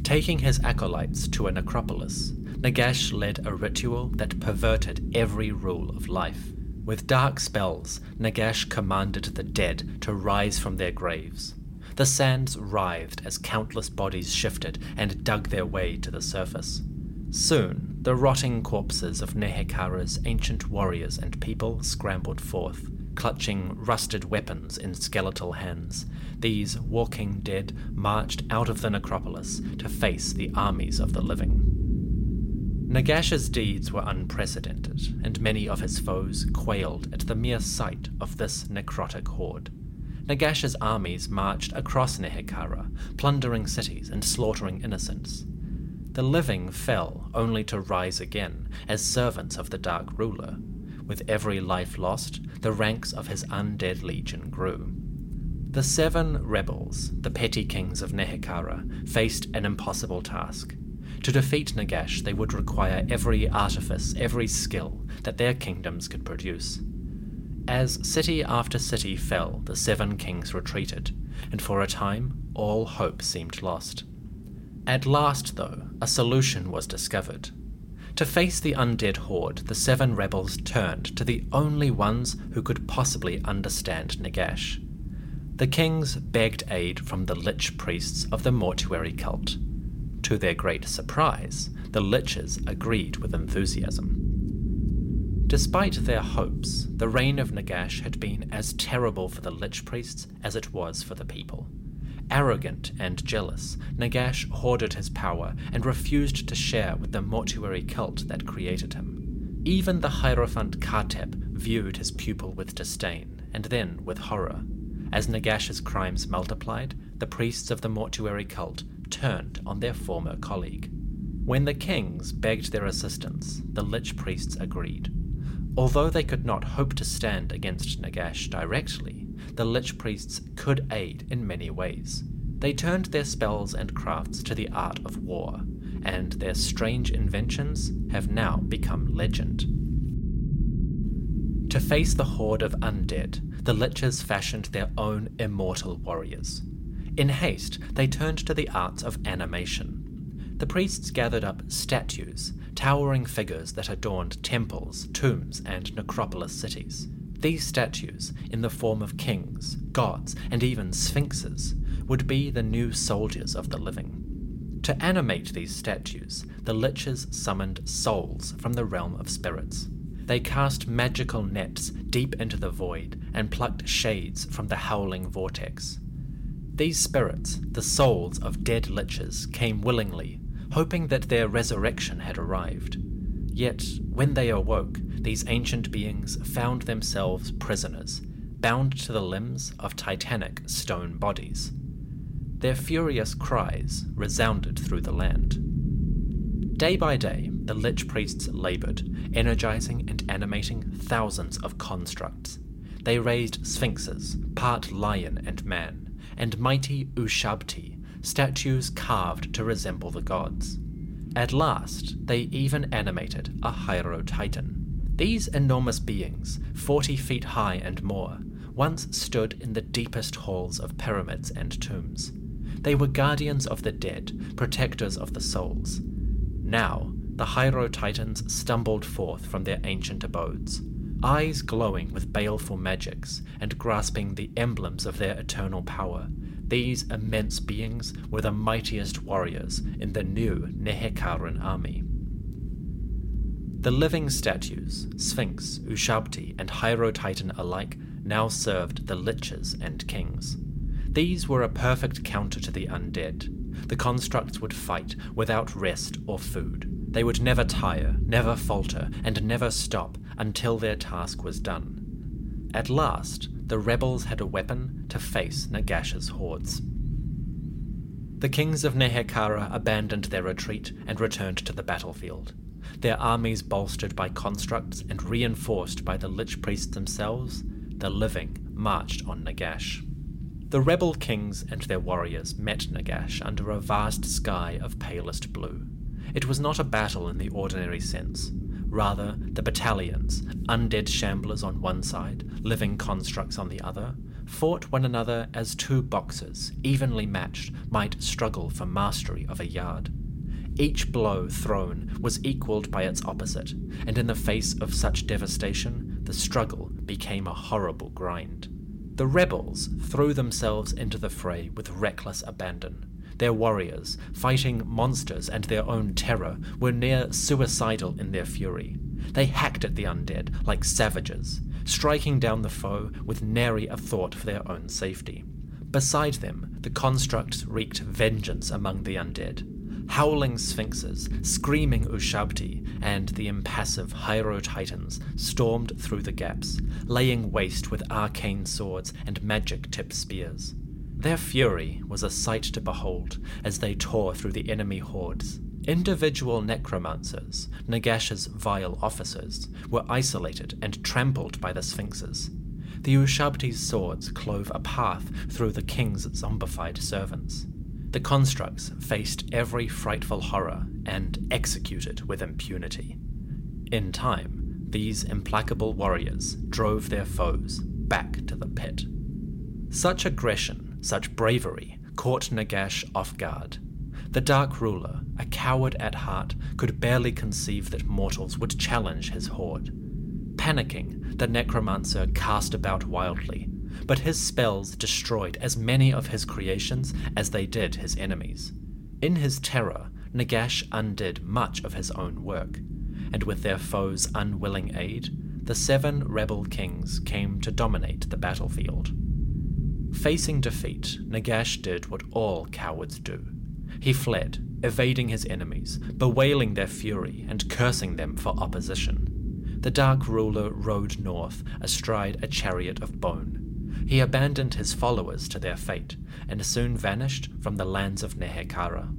Taking his acolytes to a necropolis, Nagash led a ritual that perverted every rule of life. With dark spells, Nagash commanded the dead to rise from their graves. The sands writhed as countless bodies shifted and dug their way to the surface. Soon, the rotting corpses of Nehekhara's ancient warriors and people scrambled forth, clutching rusted weapons in skeletal hands. These walking dead marched out of the necropolis to face the armies of the living. Nagash's deeds were unprecedented, and many of his foes quailed at the mere sight of this necrotic horde. Nagash's armies marched across Nehekhara, plundering cities and slaughtering innocents. The living fell only to rise again as servants of the Dark Ruler. With every life lost, the ranks of his undead legion grew. The seven rebels, the petty kings of Nehekhara, faced an impossible task. To defeat Nagash, they would require every artifice, every skill that their kingdoms could produce. As city after city fell, the seven kings retreated, and for a time all hope seemed lost. At last, though, a solution was discovered. To face the undead horde, the seven rebels turned to the only ones who could possibly understand Nagash. The kings begged aid from the lich priests of the mortuary cult. To their great surprise, the Liches agreed with enthusiasm. Despite their hopes, the reign of Nagash had been as terrible for the Lich priests as it was for the people. Arrogant and jealous, Nagash hoarded his power and refused to share with the mortuary cult that created him. Even the Hierophant Kartep viewed his pupil with disdain, and then with horror. As Nagash's crimes multiplied, the priests of the mortuary cult turned on their former colleague. When the kings begged their assistance, the Lich priests agreed. Although they could not hope to stand against Nagash directly, the Lich priests could aid in many ways. They turned their spells and crafts to the art of war, and their strange inventions have now become legend. To face the horde of undead, the Liches fashioned their own immortal warriors. In haste, they turned to the arts of animation. The priests gathered up statues, towering figures that adorned temples, tombs, and necropolis cities. These statues, in the form of kings, gods, and even sphinxes, would be the new soldiers of the living. To animate these statues, the Liches summoned souls from the realm of spirits. They cast magical nets deep into the void and plucked shades from the howling vortex. These spirits, the souls of dead liches, came willingly, hoping that their resurrection had arrived. Yet, when they awoke, these ancient beings found themselves prisoners, bound to the limbs of titanic stone bodies. Their furious cries resounded through the land. Day by day, the Lich priests labored, energizing and animating thousands of constructs. They raised sphinxes, part lion and man, and mighty Ushabti, statues carved to resemble the gods. At last, they even animated a Hierotitan. These enormous beings, 40 feet high and more, once stood in the deepest halls of pyramids and tombs. They were guardians of the dead, protectors of the souls. Now, the Hierotitans stumbled forth from their ancient abodes, eyes glowing with baleful magics and grasping the emblems of their eternal power. These immense beings were the mightiest warriors in the new Nehekharan army. The living statues, Sphinx, Ushabti, and Hierotitan alike, now served the liches and kings. These were a perfect counter to the undead. The constructs would fight without rest or food. They would never tire, never falter, and never stop until their task was done. At last, the rebels had a weapon to face Nagash's hordes. The kings of Nehekhara abandoned their retreat and returned to the battlefield. Their armies bolstered by constructs and reinforced by the lich priests themselves, the living marched on Nagash. The rebel kings and their warriors met Nagash under a vast sky of palest blue. It was not a battle in the ordinary sense. Rather, the battalions, undead shamblers on one side, living constructs on the other, fought one another as two boxers, evenly matched, might struggle for mastery of a yard. Each blow thrown was equalled by its opposite, and in the face of such devastation, the struggle became a horrible grind. The rebels threw themselves into the fray with reckless abandon. Their warriors, fighting monsters and their own terror, were near suicidal in their fury. They hacked at the undead like savages, striking down the foe with nary a thought for their own safety. Beside them, the constructs wreaked vengeance among the undead. Howling sphinxes, screaming Ushabti, and the impassive Hierotitans stormed through the gaps, laying waste with arcane swords and magic tipped spears. Their fury was a sight to behold as they tore through the enemy hordes. Individual necromancers, Nagash's vile officers, were isolated and trampled by the sphinxes. The Ushabti's swords clove a path through the king's zombified servants. The constructs faced every frightful horror and executed with impunity. In time, these implacable warriors drove their foes back to the pit. Such aggression, such bravery, caught Nagash off guard. The Dark Ruler, a coward at heart, could barely conceive that mortals would challenge his horde. Panicking, the necromancer cast about wildly, but his spells destroyed as many of his creations as they did his enemies. In his terror, Nagash undid much of his own work, and with their foes' unwilling aid, the seven rebel kings came to dominate the battlefield. Facing defeat, Nagash did what all cowards do. He fled, evading his enemies, bewailing their fury and cursing them for opposition. The Dark Ruler rode north astride a chariot of bone, he abandoned his followers to their fate, and soon vanished from the lands of Nehekhara.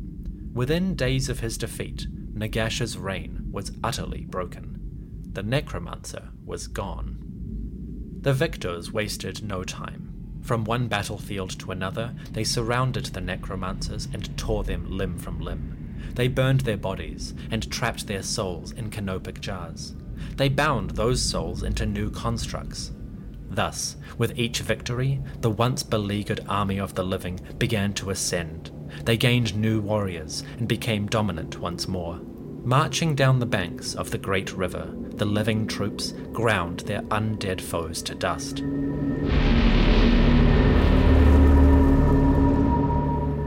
Within days of his defeat, Nagash's reign was utterly broken. The necromancer was gone. The victors wasted no time. From one battlefield to another, they surrounded the necromancers and tore them limb from limb. They burned their bodies and trapped their souls in canopic jars. They bound those souls into new constructs, Thus, with each victory, the once beleaguered army of the living began to ascend. They gained new warriors and became dominant once more. Marching down the banks of the great river, the living troops ground their undead foes to dust.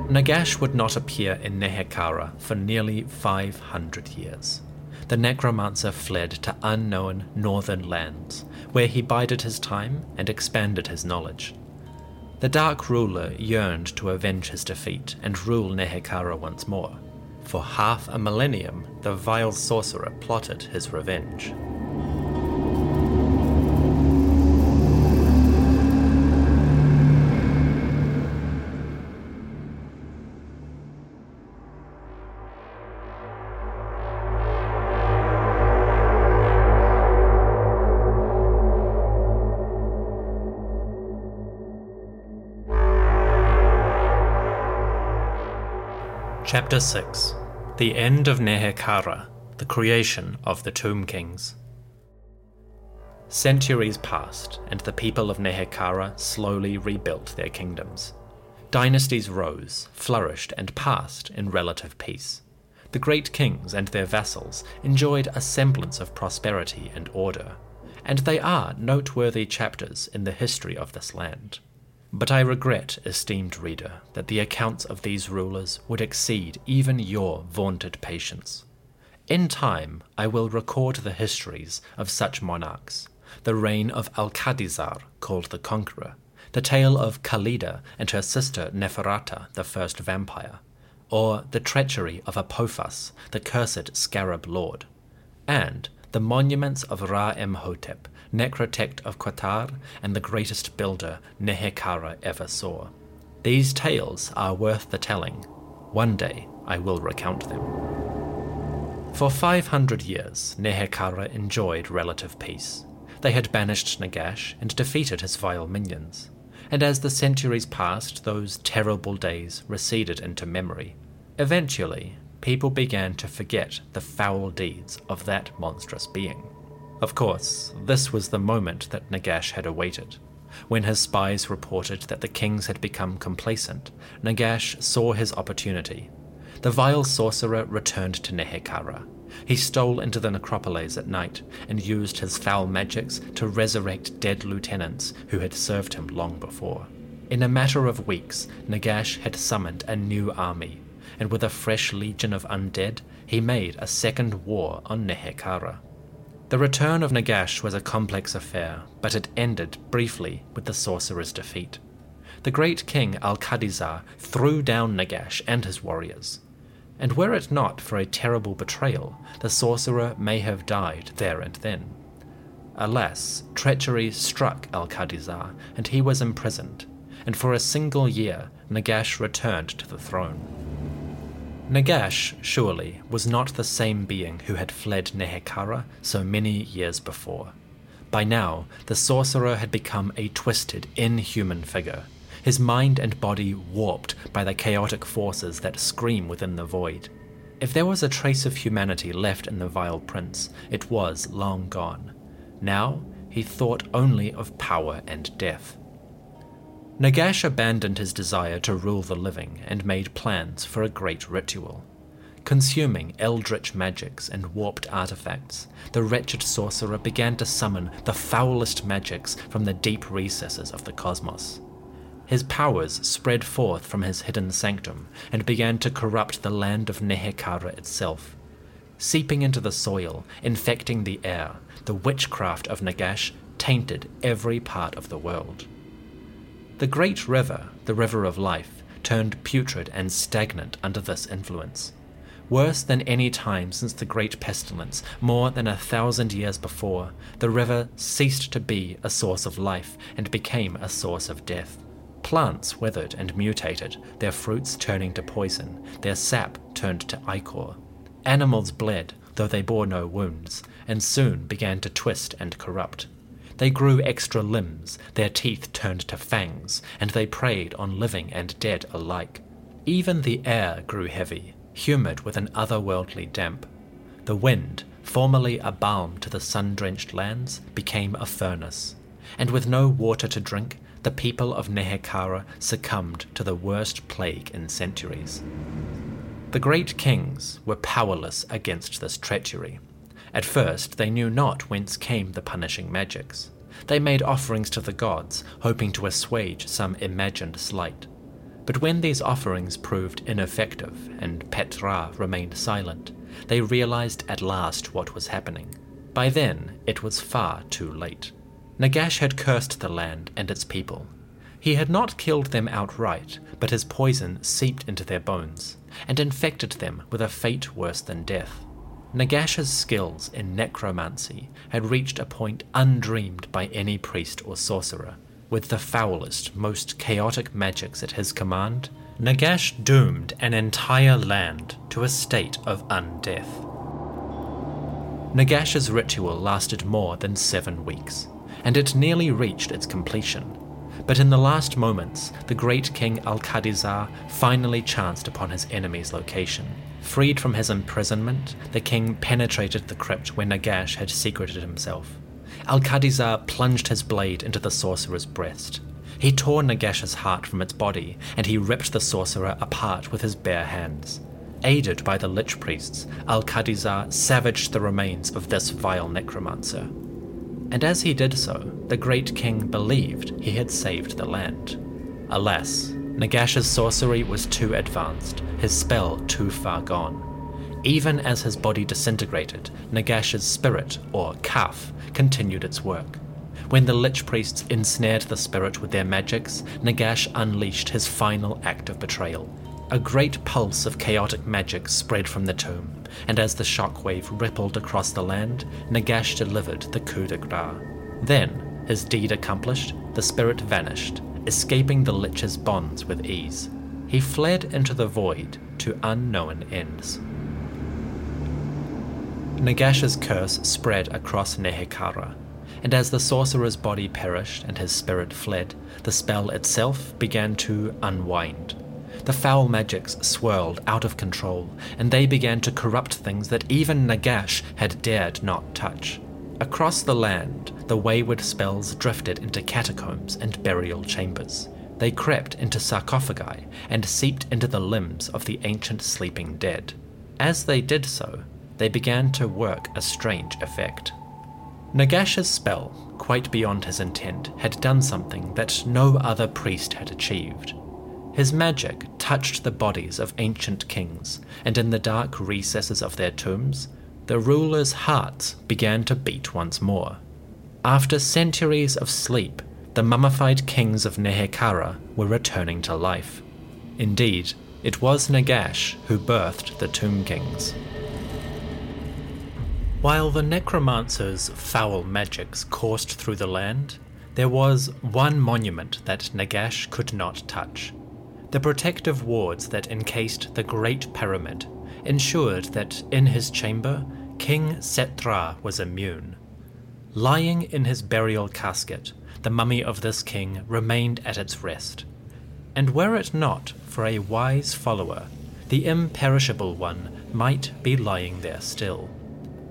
Nagash would not appear in Nehekhara for nearly 500 years. The necromancer fled to unknown northern lands, where he bided his time and expanded his knowledge. The Dark Ruler yearned to avenge his defeat and rule Nehekhara once more. For half a millennium, the vile sorcerer plotted his revenge. Chapter 6 The End of Nehekhara, the Creation of the Tomb Kings. Centuries passed, and the people of Nehekhara slowly rebuilt their kingdoms. Dynasties rose, flourished, and passed in relative peace. The great kings and their vassals enjoyed a semblance of prosperity and order, and they are noteworthy chapters in the history of this land. But I regret, esteemed reader, that the accounts of these rulers would exceed even your vaunted patience. In time, I will record the histories of such monarchs. The reign of Alcadizzar, called the Conqueror, the tale of Khalida and her sister Neferata, the first vampire, or the treachery of Apophas, the cursed scarab lord, and the monuments of Ramhotep, necrotect of Quatar, and the greatest builder Nehekhara ever saw. These tales are worth the telling, One day I will recount them. For 500 years, Nehekhara enjoyed relative peace. They had banished Nagash and defeated his vile minions. And as the centuries passed, those terrible days receded into memory. Eventually, people began to forget the foul deeds of that monstrous being. Of course, this was the moment that Nagash had awaited. When his spies reported that the kings had become complacent, Nagash saw his opportunity. The vile sorcerer returned to Nehekhara. He stole into the necropolis at night and used his foul magics to resurrect dead lieutenants who had served him long before. In a matter of weeks, Nagash had summoned a new army, and with a fresh legion of undead, he made a second war on Nehekhara. The return of Nagash was a complex affair, but it ended briefly with the sorcerer's defeat. The great king Alcadizzar threw down Nagash and his warriors. And were it not for a terrible betrayal, the sorcerer may have died there and then. Alas, treachery struck Alcadizzar, and he was imprisoned, and for a single year Nagash returned to the throne. Nagash, surely, was not the same being who had fled Nehekhara so many years before. By now, the sorcerer had become a twisted, inhuman figure, his mind and body warped by the chaotic forces that scream within the void. If there was a trace of humanity left in the vile prince, it was long gone. Now, he thought only of power and death. Nagash abandoned his desire to rule the living and made plans for a great ritual. Consuming eldritch magics and warped artifacts, the wretched sorcerer began to summon the foulest magics from the deep recesses of the cosmos. His powers spread forth from his hidden sanctum and began to corrupt the land of Nehekhara itself. Seeping into the soil, infecting the air, the witchcraft of Nagash tainted every part of the world. The great river, the river of life, turned putrid and stagnant under this influence. Worse than any time since the great pestilence, more than a thousand years before, the river ceased to be a source of life and became a source of death. Plants withered and mutated, their fruits turning to poison, their sap turned to ichor. Animals bled, though they bore no wounds, and soon began to twist and corrupt. They grew extra limbs, their teeth turned to fangs, and they preyed on living and dead alike. Even the air grew heavy, humid with an otherworldly damp. The wind, formerly a balm to the sun drenched lands, became a furnace. And with no water to drink, the people of Nehekhara succumbed to the worst plague in centuries. The great kings were powerless against this treachery. At first, they knew not whence came the punishing magics. They made offerings to the gods, hoping to assuage some imagined slight. But when these offerings proved ineffective and Ptra remained silent, they realized at last what was happening. By then, it was far too late. Nagash had cursed the land and its people. He had not killed them outright, but his poison seeped into their bones and infected them with a fate worse than death. Nagash's skills in necromancy had reached a point undreamed by any priest or sorcerer. With the foulest, most chaotic magics at his command, Nagash doomed an entire land to a state of undeath. Nagash's ritual lasted more than seven weeks, and it nearly reached its completion. But in the last moments, the great king Alcadizzar finally chanced upon his enemy's location Freed from his imprisonment, the king penetrated the crypt where Nagash had secreted himself. Alcadizzar plunged his blade into the sorcerer's breast. He tore Nagash's heart from its body, and he ripped the sorcerer apart with his bare hands. Aided by the lich priests, Alcadizzar savaged the remains of this vile necromancer. And as he did so, the great king believed he had saved the land. Alas, Nagash's sorcery was too advanced, his spell too far gone. Even as his body disintegrated, Nagash's spirit, or kaf, continued its work. When the lich priests ensnared the spirit with their magics, Nagash unleashed his final act of betrayal. A great pulse of chaotic magic spread from the tomb, and as the shockwave rippled across the land, Nagash delivered the coup de grace. Then, his deed accomplished, the spirit vanished, escaping the lich's bonds with ease. he fled into the void to unknown ends. Nagash's curse spread across Nehekhara, and as the sorcerer's body perished and his spirit fled, the spell itself began to unwind. The foul magics swirled out of control, and they began to corrupt things that even Nagash had dared not touch. Across the land, the wayward spells drifted into catacombs and burial chambers. They crept into sarcophagi and seeped into the limbs of the ancient sleeping dead. As they did so, they began to work a strange effect. Nagash's spell, quite beyond his intent, had done something that no other priest had achieved. His magic touched the bodies of ancient kings, and in the dark recesses of their tombs, the rulers' hearts began to beat once more. After centuries of sleep, the mummified kings of Nehekhara were returning to life. Indeed, it was Nagash who birthed the Tomb Kings. While the necromancer's foul magics coursed through the land, there was one monument that Nagash could not touch. The protective wards that encased the Great Pyramid ensured that in his chamber, King Settra was immune. Lying in his burial casket, the mummy of this king remained at its rest. And were it not for a wise follower, the imperishable one might be lying there still.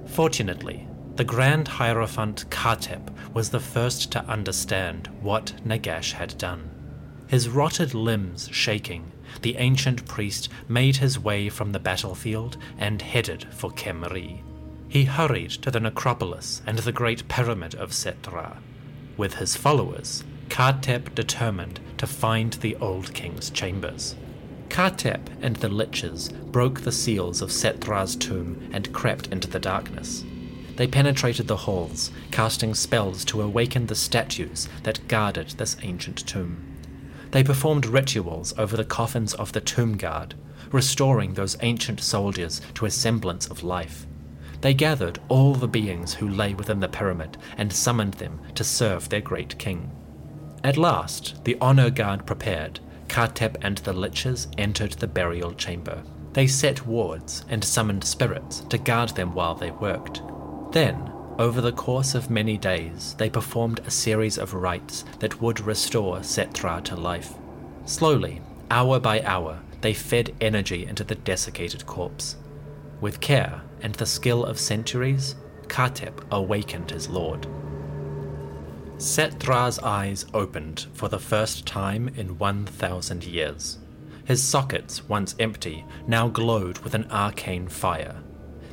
Fortunately, the Grand Hierophant Khatep was the first to understand what Nagash had done. His rotted limbs shaking, the ancient priest made his way from the battlefield and headed for Khemri. He hurried to the necropolis and the great pyramid of Settra. With his followers, Khatep determined to find the old king's chambers. Khatep and the liches broke the seals of Settra's tomb and crept into the darkness. They penetrated the halls, casting spells to awaken the statues that guarded this ancient tomb. They performed rituals over the coffins of the tomb guard, restoring those ancient soldiers to a semblance of life. They gathered all the beings who lay within the pyramid and summoned them to serve their great king. At last, the honor guard prepared. Khatep and the liches entered the burial chamber. They set wards and summoned spirits to guard them while they worked. Then, over the course of many days, they performed a series of rites that would restore Settra to life. Slowly, hour by hour, they fed energy into the desiccated corpse. With care and the skill of centuries, Khatep awakened his lord. Settra's eyes opened for the first time in 1,000 years. His sockets, once empty, now glowed with an arcane fire.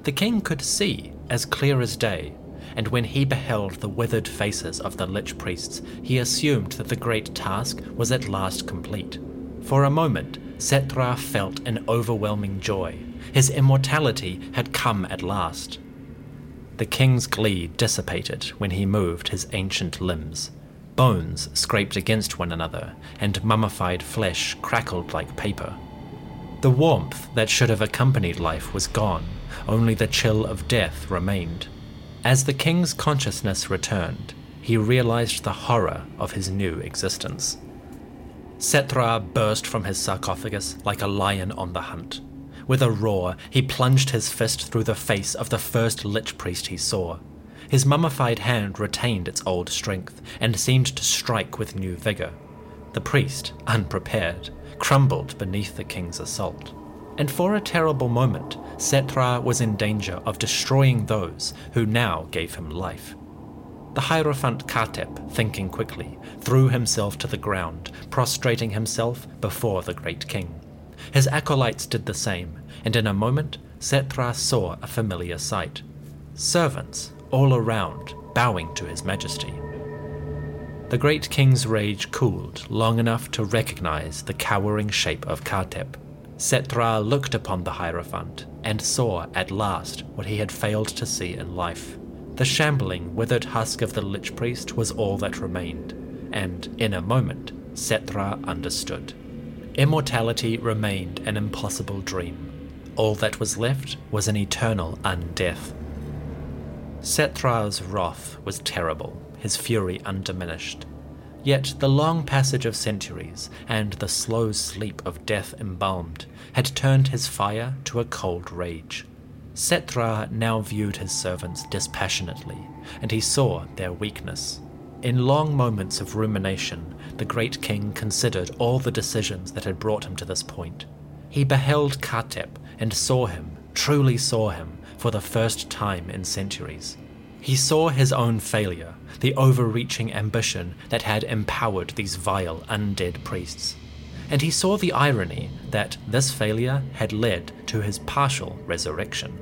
The king could see, as clear as day, and when he beheld the withered faces of the lich priests, he assumed that the great task was at last complete. For a moment, Settra felt an overwhelming joy. His immortality had come at last. The king's glee dissipated when he moved his ancient limbs. Bones scraped against one another, and mummified flesh crackled like paper. The warmth that should have accompanied life was gone, only the chill of death remained. As the king's consciousness returned, he realized the horror of his new existence. Settra burst from his sarcophagus like a lion on the hunt. With a roar, he plunged his fist through the face of the first lich priest he saw. His mummified hand retained its old strength and seemed to strike with new vigor. The priest, unprepared, crumbled beneath the king's assault. And for a terrible moment, Settra was in danger of destroying those who now gave him life. The Hierophant Khatep, thinking quickly, threw himself to the ground, prostrating himself before the great king. His acolytes did the same, and in a moment Settra saw a familiar sight servants all around bowing to his majesty. The great king's rage cooled long enough to recognize the cowering shape of Khatep. Settra looked upon the Hierophant and saw at last what he had failed to see in life. The shambling, withered husk of the Lich Priest was all that remained, and in a moment, Setra understood. Immortality remained an impossible dream. All that was left was an eternal undeath. Settra's wrath was terrible, his fury undiminished. Yet the long passage of centuries and the slow sleep of death embalmed had turned his fire to a cold rage. Settra now viewed his servants dispassionately, and he saw their weakness. In long moments of rumination, the great king considered all the decisions that had brought him to this point. He beheld Khatep and saw him, truly saw him, for the first time in centuries. He saw his own failure, the overreaching ambition that had empowered these vile undead priests. And he saw the irony that this failure had led to his partial resurrection.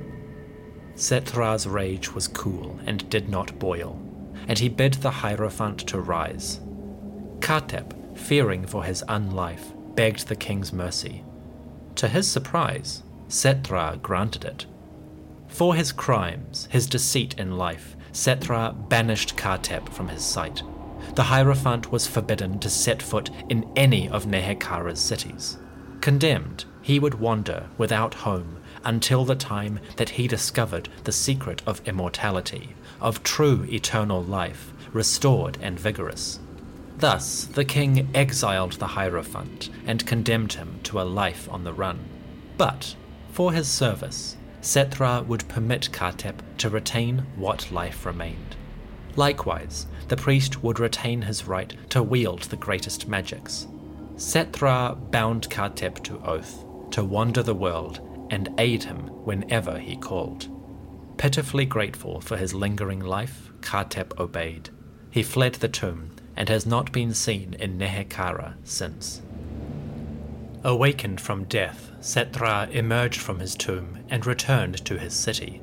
Settra's rage was cool and did not boil, and he bid the Hierophant to rise. Khatep, fearing for his unlife, begged the king's mercy. To his surprise, Settra granted it. For his crimes, his deceit in life, Settra banished Khatep from his sight. The Hierophant was forbidden to set foot in any of Nehekhara's cities. Condemned, he would wander without home until the time that he discovered the secret of immortality, of true eternal life, restored and vigorous. Thus, the king exiled the Hierophant and condemned him to a life on the run. But, for his service, Settra would permit Khatep to retain what life remained. Likewise, the priest would retain his right to wield the greatest magics. Settra bound Khatep to oath, to wander the world and aid him whenever he called. Pitifully grateful for his lingering life, Khatep obeyed. He fled the tomb and has not been seen in Nehekhara since. Awakened from death, Settra emerged from his tomb and returned to his city.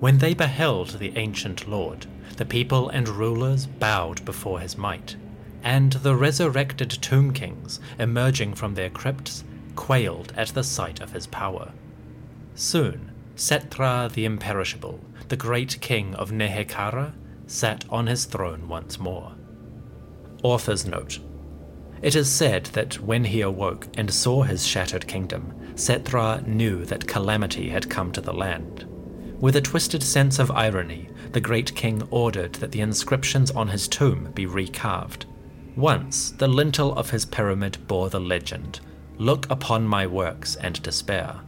When they beheld the ancient lord, the people and rulers bowed before his might, and the resurrected tomb kings, emerging from their crypts, quailed at the sight of his power. Soon, Settra the Imperishable, the great king of Nehekhara, sat on his throne once more. Author's note it is said that when he awoke and saw his shattered kingdom, Settra knew that calamity had come to the land. With a twisted sense of irony, the great king ordered that the inscriptions on his tomb be recarved. Once, the lintel of his pyramid bore the legend, Look upon my works and despair.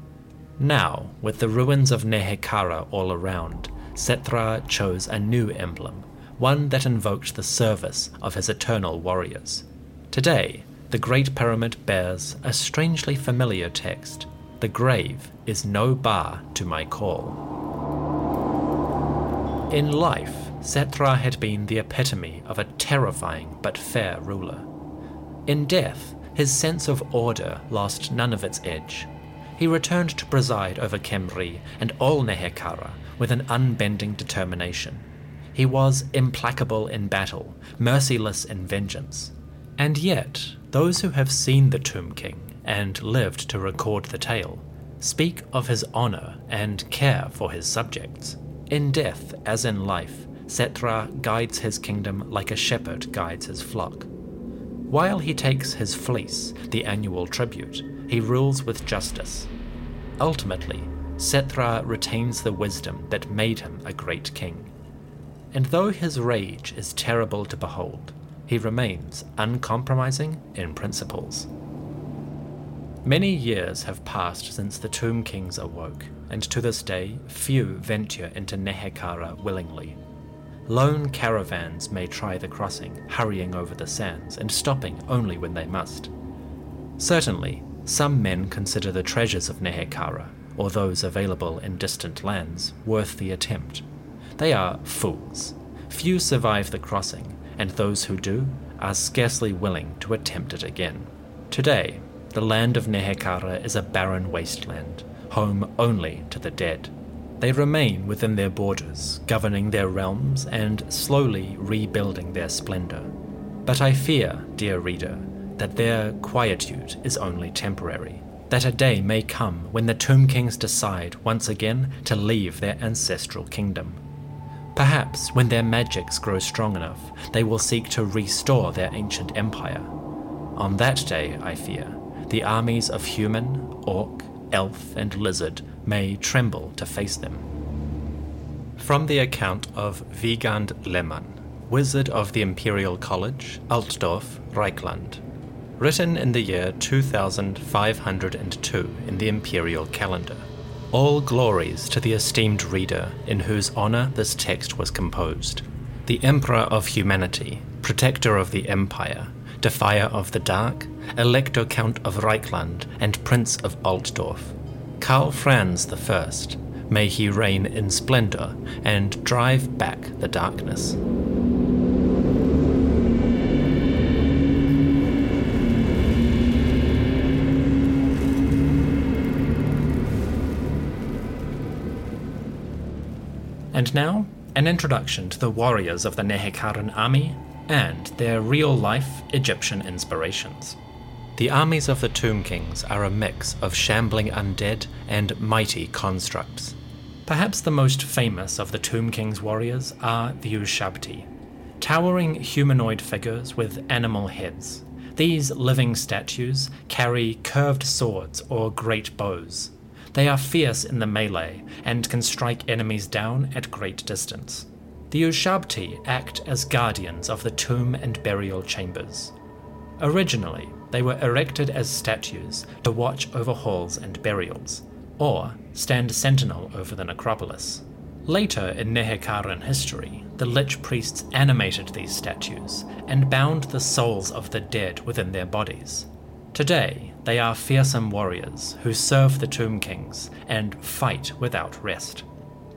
Now, with the ruins of Nehekhara all around, Settra chose a new emblem, one that invoked the service of his eternal warriors. Today, the Great Pyramid bears a strangely familiar text The grave is no bar to my call. In life, Settra had been the epitome of a terrifying but fair ruler. In death, his sense of order lost none of its edge. He returned to preside over Khemri and all Nehekhara with an unbending determination. He was implacable in battle, merciless in vengeance, and yet, those who have seen the Tomb King and lived to record the tale speak of his honor and care for his subjects. In death, as in life, Settra guides his kingdom like a shepherd guides his flock. While he takes his fleece, the annual tribute, he rules with justice. Ultimately, Settra retains the wisdom that made him a great king. And though his rage is terrible to behold, he remains uncompromising in principles. Many years have passed since the Tomb Kings awoke, and to this day few venture into Nehekhara willingly. Lone caravans may try the crossing, hurrying over the sands and stopping only when they must. Certainly, some men consider the treasures of Nehekhara, or those available in distant lands, worth the attempt. They are fools. Few survive the crossing, and those who do are scarcely willing to attempt it again. Today, the land of Nehekhara is a barren wasteland, home only to the dead. They remain within their borders, governing their realms and slowly rebuilding their splendor. But I fear, dear reader, that their quietude is only temporary, that a day may come when the Tomb Kings decide once again to leave their ancestral kingdom Perhaps when their magics grow strong enough, they will seek to restore their ancient empire. On that day, I fear, the armies of human, orc, elf, and lizard may tremble to face them. From the account of Wiegand Lehmann, Wizard of the Imperial College, Altdorf, Reikland. Written in the year 2502 in the Imperial calendar. All glories to the esteemed reader in whose honor this text was composed. The Emperor of Humanity, Protector of the Empire, Defier of the Dark, Elector Count of Reikland, and Prince of Altdorf. Karl Franz I, may he reign in splendor and drive back the darkness. And now, an introduction to the warriors of the Nehekharan army and their real life Egyptian inspirations. The armies of the Tomb Kings are a mix of shambling undead and mighty constructs. Perhaps the most famous of the Tomb King's warriors are the Ushabti, towering humanoid figures with animal heads. These living statues carry curved swords or great bows. They are fierce in the melee and can strike enemies down at great distance. The Ushabti act as guardians of the tomb and burial chambers. Originally, they were erected as statues to watch over halls and burials, or stand sentinel over the necropolis. Later in Nehekharan history, the Lich priests animated these statues and bound the souls of the dead within their bodies. Today, they are fearsome warriors who serve the Tomb Kings and fight without rest.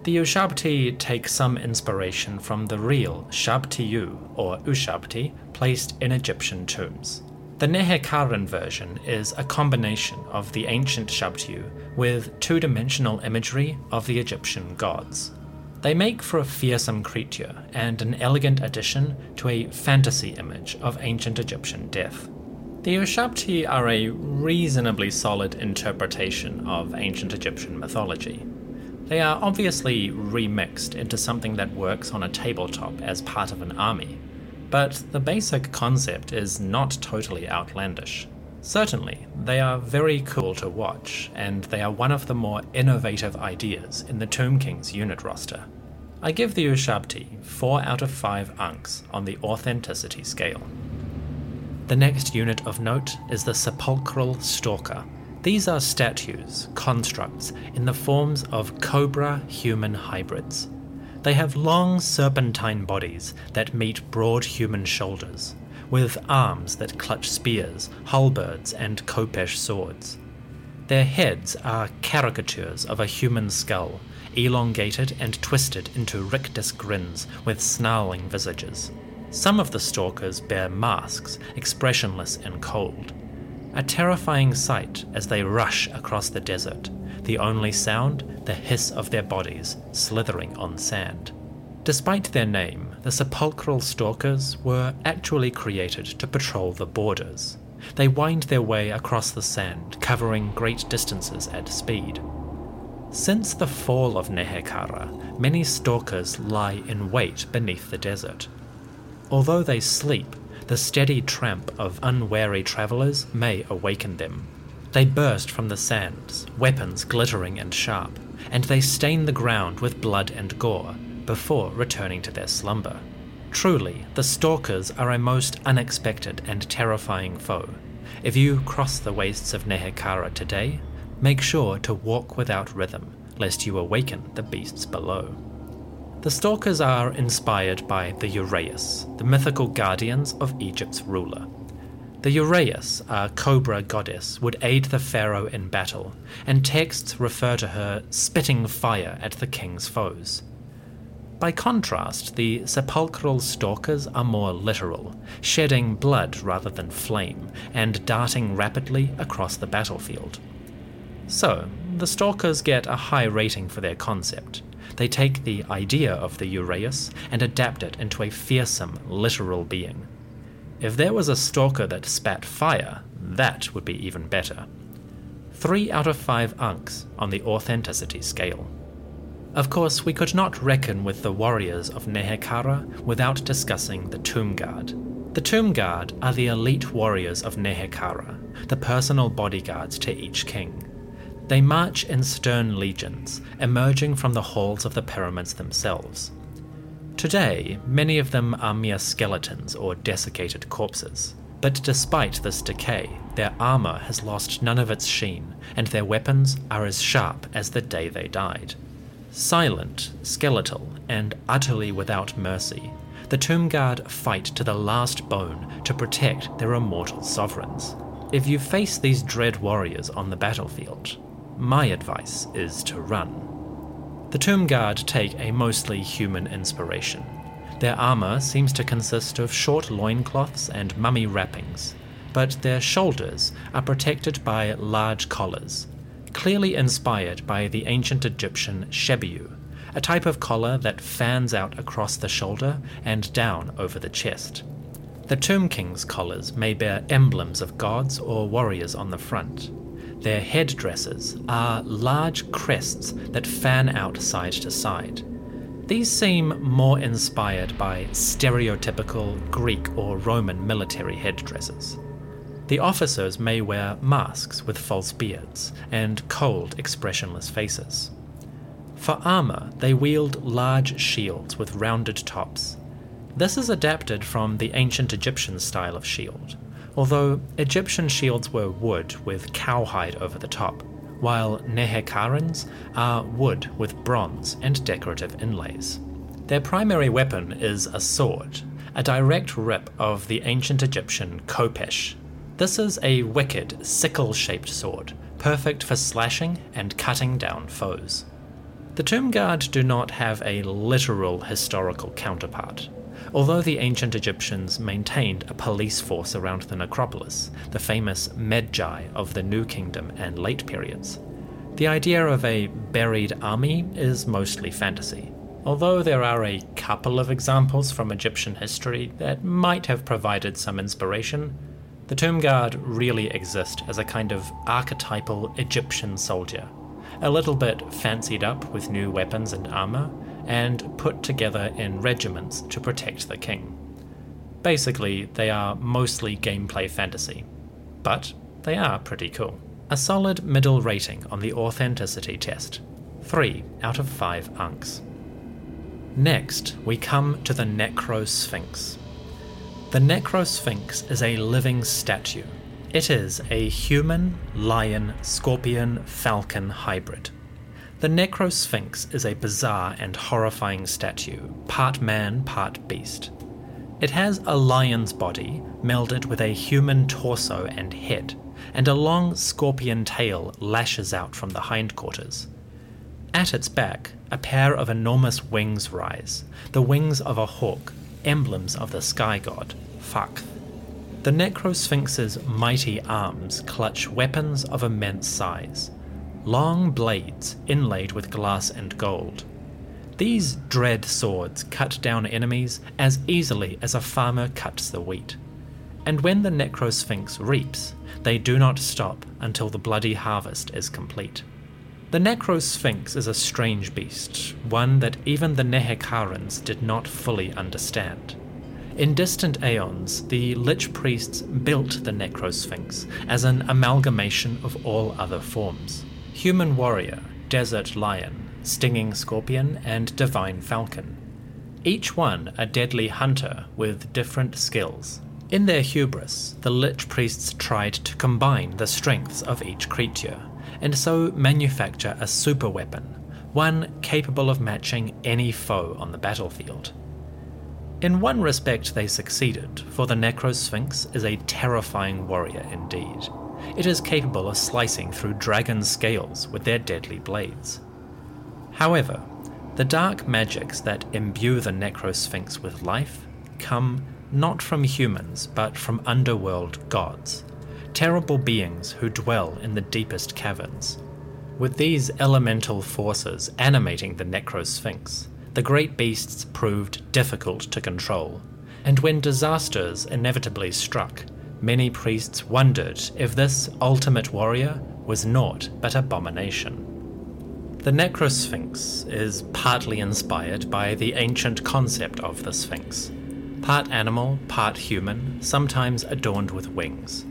The Ushabti take some inspiration from the real Shabtiyu or Ushabti placed in Egyptian tombs. The Nehekharan version is a combination of the ancient Shabtiyu with two dimensional imagery of the Egyptian gods. They make for a fearsome creature and an elegant addition to a fantasy image of ancient Egyptian death. The Ushabti are a reasonably solid interpretation of ancient Egyptian mythology. They are obviously remixed into something that works on a tabletop as part of an army, but the basic concept is not totally outlandish. Certainly, they are very cool to watch, and they are one of the more innovative ideas in the Tomb King's unit roster. I give the Ushabti 4 out of 5 ankhs on the authenticity scale. The next unit of note is the Sepulchral Stalker. These are statues, constructs, in the forms of cobra human hybrids. They have long serpentine bodies that meet broad human shoulders, with arms that clutch spears, halberds, and khopesh swords. Their heads are caricatures of a human skull, elongated and twisted into rictus grins with snarling visages. Some of the stalkers bear masks, expressionless and cold. A terrifying sight as they rush across the desert, the only sound the hiss of their bodies slithering on sand. Despite their name, the sepulchral stalkers were actually created to patrol the borders. They wind their way across the sand, covering great distances at speed. Since the fall of Nehekhara, many stalkers lie in wait beneath the desert, Although they sleep, the steady tramp of unwary travellers may awaken them. They burst from the sands, weapons glittering and sharp, and they stain the ground with blood and gore before returning to their slumber. Truly, the stalkers are a most unexpected and terrifying foe. If you cross the wastes of Nehekhara today, make sure to walk without rhythm, lest you awaken the beasts below. The Stalkers are inspired by the Uraeus, the mythical guardians of Egypt's ruler. The Uraeus, a cobra goddess, would aid the pharaoh in battle, and texts refer to her spitting fire at the king's foes. By contrast, the sepulchral stalkers are more literal, shedding blood rather than flame, and darting rapidly across the battlefield. So, the stalkers get a high rating for their concept, they take the idea of the Uraeus and adapt it into a fearsome, literal being. If there was a stalker that spat fire, that would be even better. 3 out of 5 ankhs on the authenticity scale. Of course, we could not reckon with the warriors of Nehekhara without discussing the Tomb Guard. The Tomb Guard are the elite warriors of Nehekhara, the personal bodyguards to each king. They march in stern legions, emerging from the halls of the pyramids themselves. Today, many of them are mere skeletons or desiccated corpses. But despite this decay, their armour has lost none of its sheen, and their weapons are as sharp as the day they died. Silent, skeletal, and utterly without mercy, the Tomb Guard fight to the last bone to protect their immortal sovereigns. If you face these dread warriors on the battlefield, my advice is to run. The Tomb Guard take a mostly human inspiration. Their armour seems to consist of short loincloths and mummy wrappings, but their shoulders are protected by large collars, clearly inspired by the ancient Egyptian shebiu, a type of collar that fans out across the shoulder and down over the chest. The Tomb King's collars may bear emblems of gods or warriors on the front, their headdresses are large crests that fan out side to side. These seem more inspired by stereotypical Greek or Roman military headdresses. The officers may wear masks with false beards and cold, expressionless faces. For armour, they wield large shields with rounded tops. This is adapted from the ancient Egyptian style of shield, although Egyptian shields were wood with cowhide over the top, while Nehekharans are wood with bronze and decorative inlays. Their primary weapon is a sword, a direct rip of the ancient Egyptian khopesh. This is a wicked, sickle shaped sword, perfect for slashing and cutting down foes. The Tomb Guard do not have a literal historical counterpart, Although the ancient Egyptians maintained a police force around the necropolis, the famous Medjay of the New Kingdom and late periods, the idea of a buried army is mostly fantasy. Although there are a couple of examples from Egyptian history that might have provided some inspiration, the Tomb Guard really exist as a kind of archetypal Egyptian soldier, a little bit fancied up with new weapons and armor, and put together in regiments to protect the king. Basically, they are mostly gameplay fantasy, but they are pretty cool. A solid middle rating on the authenticity test 3 out of 5 ankhs. Next, we come to the Necrosphinx. The Necrosphinx is a living statue. It is a human, lion, scorpion, falcon hybrid. The Necrosphinx is a bizarre and horrifying statue, part man, part beast. It has a lion's body melded with a human torso and head, and a long scorpion tail lashes out from the hindquarters. At its back, a pair of enormous wings rise, the wings of a hawk, emblems of the sky god, Phakth. The Necrosphinx's mighty arms clutch weapons of immense size long blades inlaid with glass and gold. These dread swords cut down enemies as easily as a farmer cuts the wheat. And when the Necrosphinx reaps, they do not stop until the bloody harvest is complete. The Necrosphinx is a strange beast, one that even the Nehekharans did not fully understand. In distant aeons, the Lich priests built the Necrosphinx as an amalgamation of all other forms human warrior, desert lion, stinging scorpion, and divine falcon. Each one a deadly hunter with different skills. In their hubris, the Lich priests tried to combine the strengths of each creature, and so manufacture a super weapon, one capable of matching any foe on the battlefield. In one respect, they succeeded, for the Necrosphinx is a terrifying warrior indeed. It is capable of slicing through dragon scales with their deadly blades. However, the dark magics that imbue the Necrosphinx with life come not from humans but from underworld gods, terrible beings who dwell in the deepest caverns. With these elemental forces animating the Necrosphinx, the great beasts proved difficult to control, and when disasters inevitably struck, many priests wondered if this ultimate warrior was naught but abomination. The Necrosphinx is partly inspired by the ancient concept of the Sphinx part animal, part human, sometimes adorned with wings.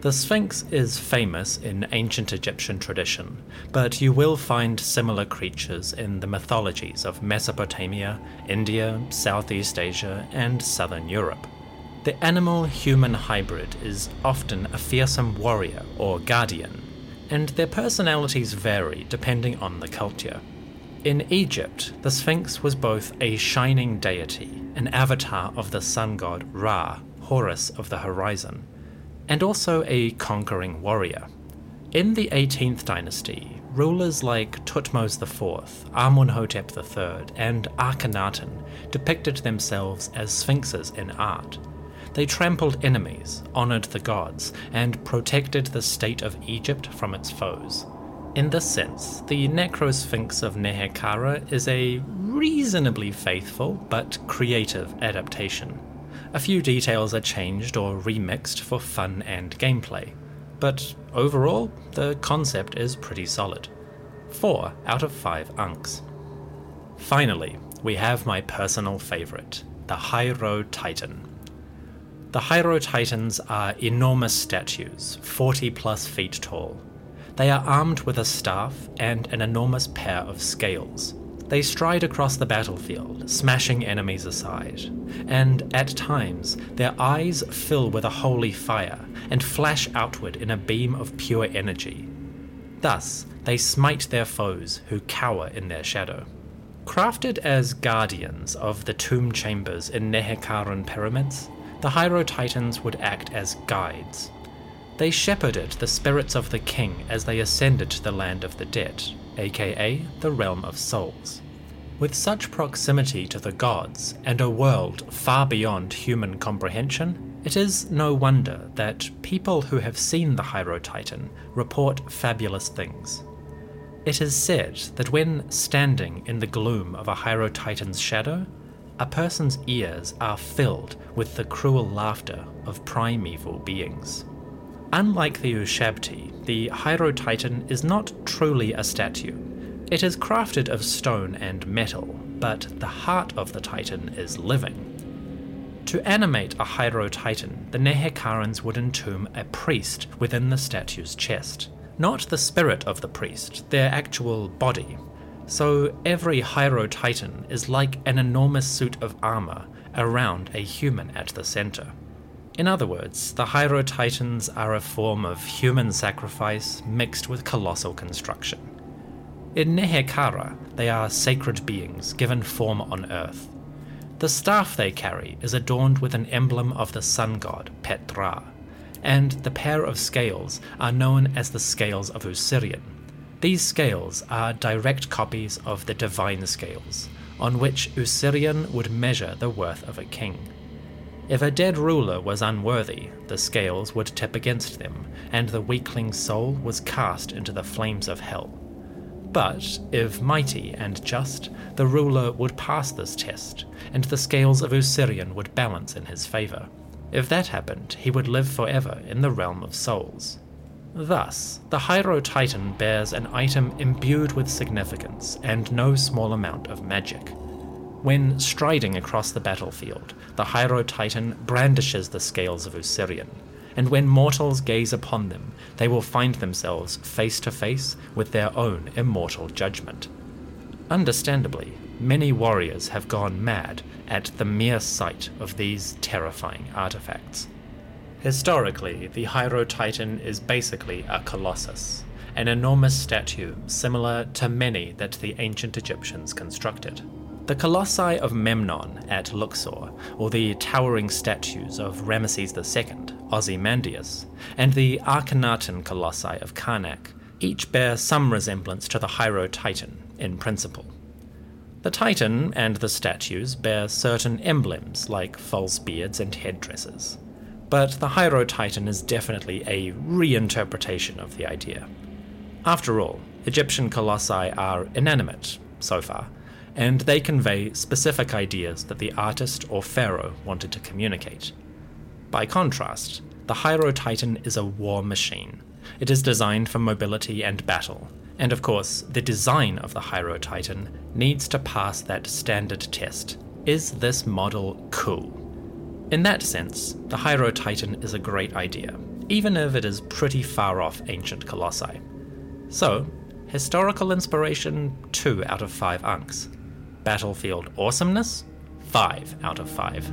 The Sphinx is famous in ancient Egyptian tradition, but you will find similar creatures in the mythologies of Mesopotamia, India, Southeast Asia, and Southern Europe. The animal human hybrid is often a fearsome warrior or guardian, and their personalities vary depending on the culture. In Egypt, the Sphinx was both a shining deity, an avatar of the sun god Ra, Horus of the horizon, and also a conquering warrior. In the 18th dynasty, rulers like Thutmose IV, Amunhotep III, and Akhenaten depicted themselves as sphinxes in art. They trampled enemies, honoured the gods, and protected the state of Egypt from its foes. In this sense, the Necrosphinx of Nehekhara is a reasonably faithful but creative adaptation. A few details are changed or remixed for fun and gameplay, but overall, the concept is pretty solid. 4 out of 5 ankhs. Finally, we have my personal favourite, the Hierotitan. The Hierotitans are enormous statues, 40 plus feet tall. They are armed with a staff and an enormous pair of scales. They stride across the battlefield, smashing enemies aside, and at times their eyes fill with a holy fire and flash outward in a beam of pure energy. Thus, they smite their foes who cower in their shadow. Crafted as guardians of the tomb chambers in Nehekharan pyramids, the Hierotitans would act as guides. They shepherded the spirits of the king as they ascended to the land of the dead, aka the realm of souls. With such proximity to the gods and a world far beyond human comprehension, it is no wonder that people who have seen the Hierotitan report fabulous things. It is said that when standing in the gloom of a Hierotitan's shadow, a person's ears are filled with the cruel laughter of primeval beings. Unlike the Ushabti, the Hierotitan is not truly a statue. It is crafted of stone and metal, but the heart of the Titan is living. To animate a Hierotitan, the Nehekharans would entomb a priest within the statue's chest. Not the spirit of the priest, their actual body, so every Hierotitan is like an enormous suit of armor around a human at the center. In other words, the Hierotitans are a form of human sacrifice mixed with colossal construction. In Nehekhara, they are sacred beings given form on earth. The staff they carry is adorned with an emblem of the sun god, Ptra, and the pair of scales are known as the scales of Usirian. These scales are direct copies of the divine scales, on which Usirian would measure the worth of a king. If a dead ruler was unworthy, the scales would tip against them, and the weakling's soul was cast into the flames of hell. But if mighty and just, the ruler would pass this test, and the scales of Usirian would balance in his favour. If that happened, he would live forever in the realm of souls. Thus, the Hierotitan bears an item imbued with significance and no small amount of magic. When striding across the battlefield, the Hierotitan brandishes the scales of Usirian, and when mortals gaze upon them, they will find themselves face to face with their own immortal judgment. Understandably, many warriors have gone mad at the mere sight of these terrifying artifacts. Historically, the Hierotitan is basically a colossus, an enormous statue similar to many that the ancient Egyptians constructed. The colossi of Memnon at Luxor, or the towering statues of Ramesses II, Ozymandias, and the Akhenaten colossi of Karnak, each bear some resemblance to the Hierotitan in principle. The Titan and the statues bear certain emblems like false beards and headdresses but the Hierotitan is definitely a reinterpretation of the idea. After all, Egyptian colossi are inanimate, so far, and they convey specific ideas that the artist or pharaoh wanted to communicate. By contrast, the Hierotitan is a war machine. It is designed for mobility and battle, and of course, the design of the Hierotitan needs to pass that standard test. Is this model cool? In that sense, the Hierotitan is a great idea. even if it is pretty far off ancient colossi. So, historical inspiration 2 out of 5 ankhs. Battlefield awesomeness 5 out of 5.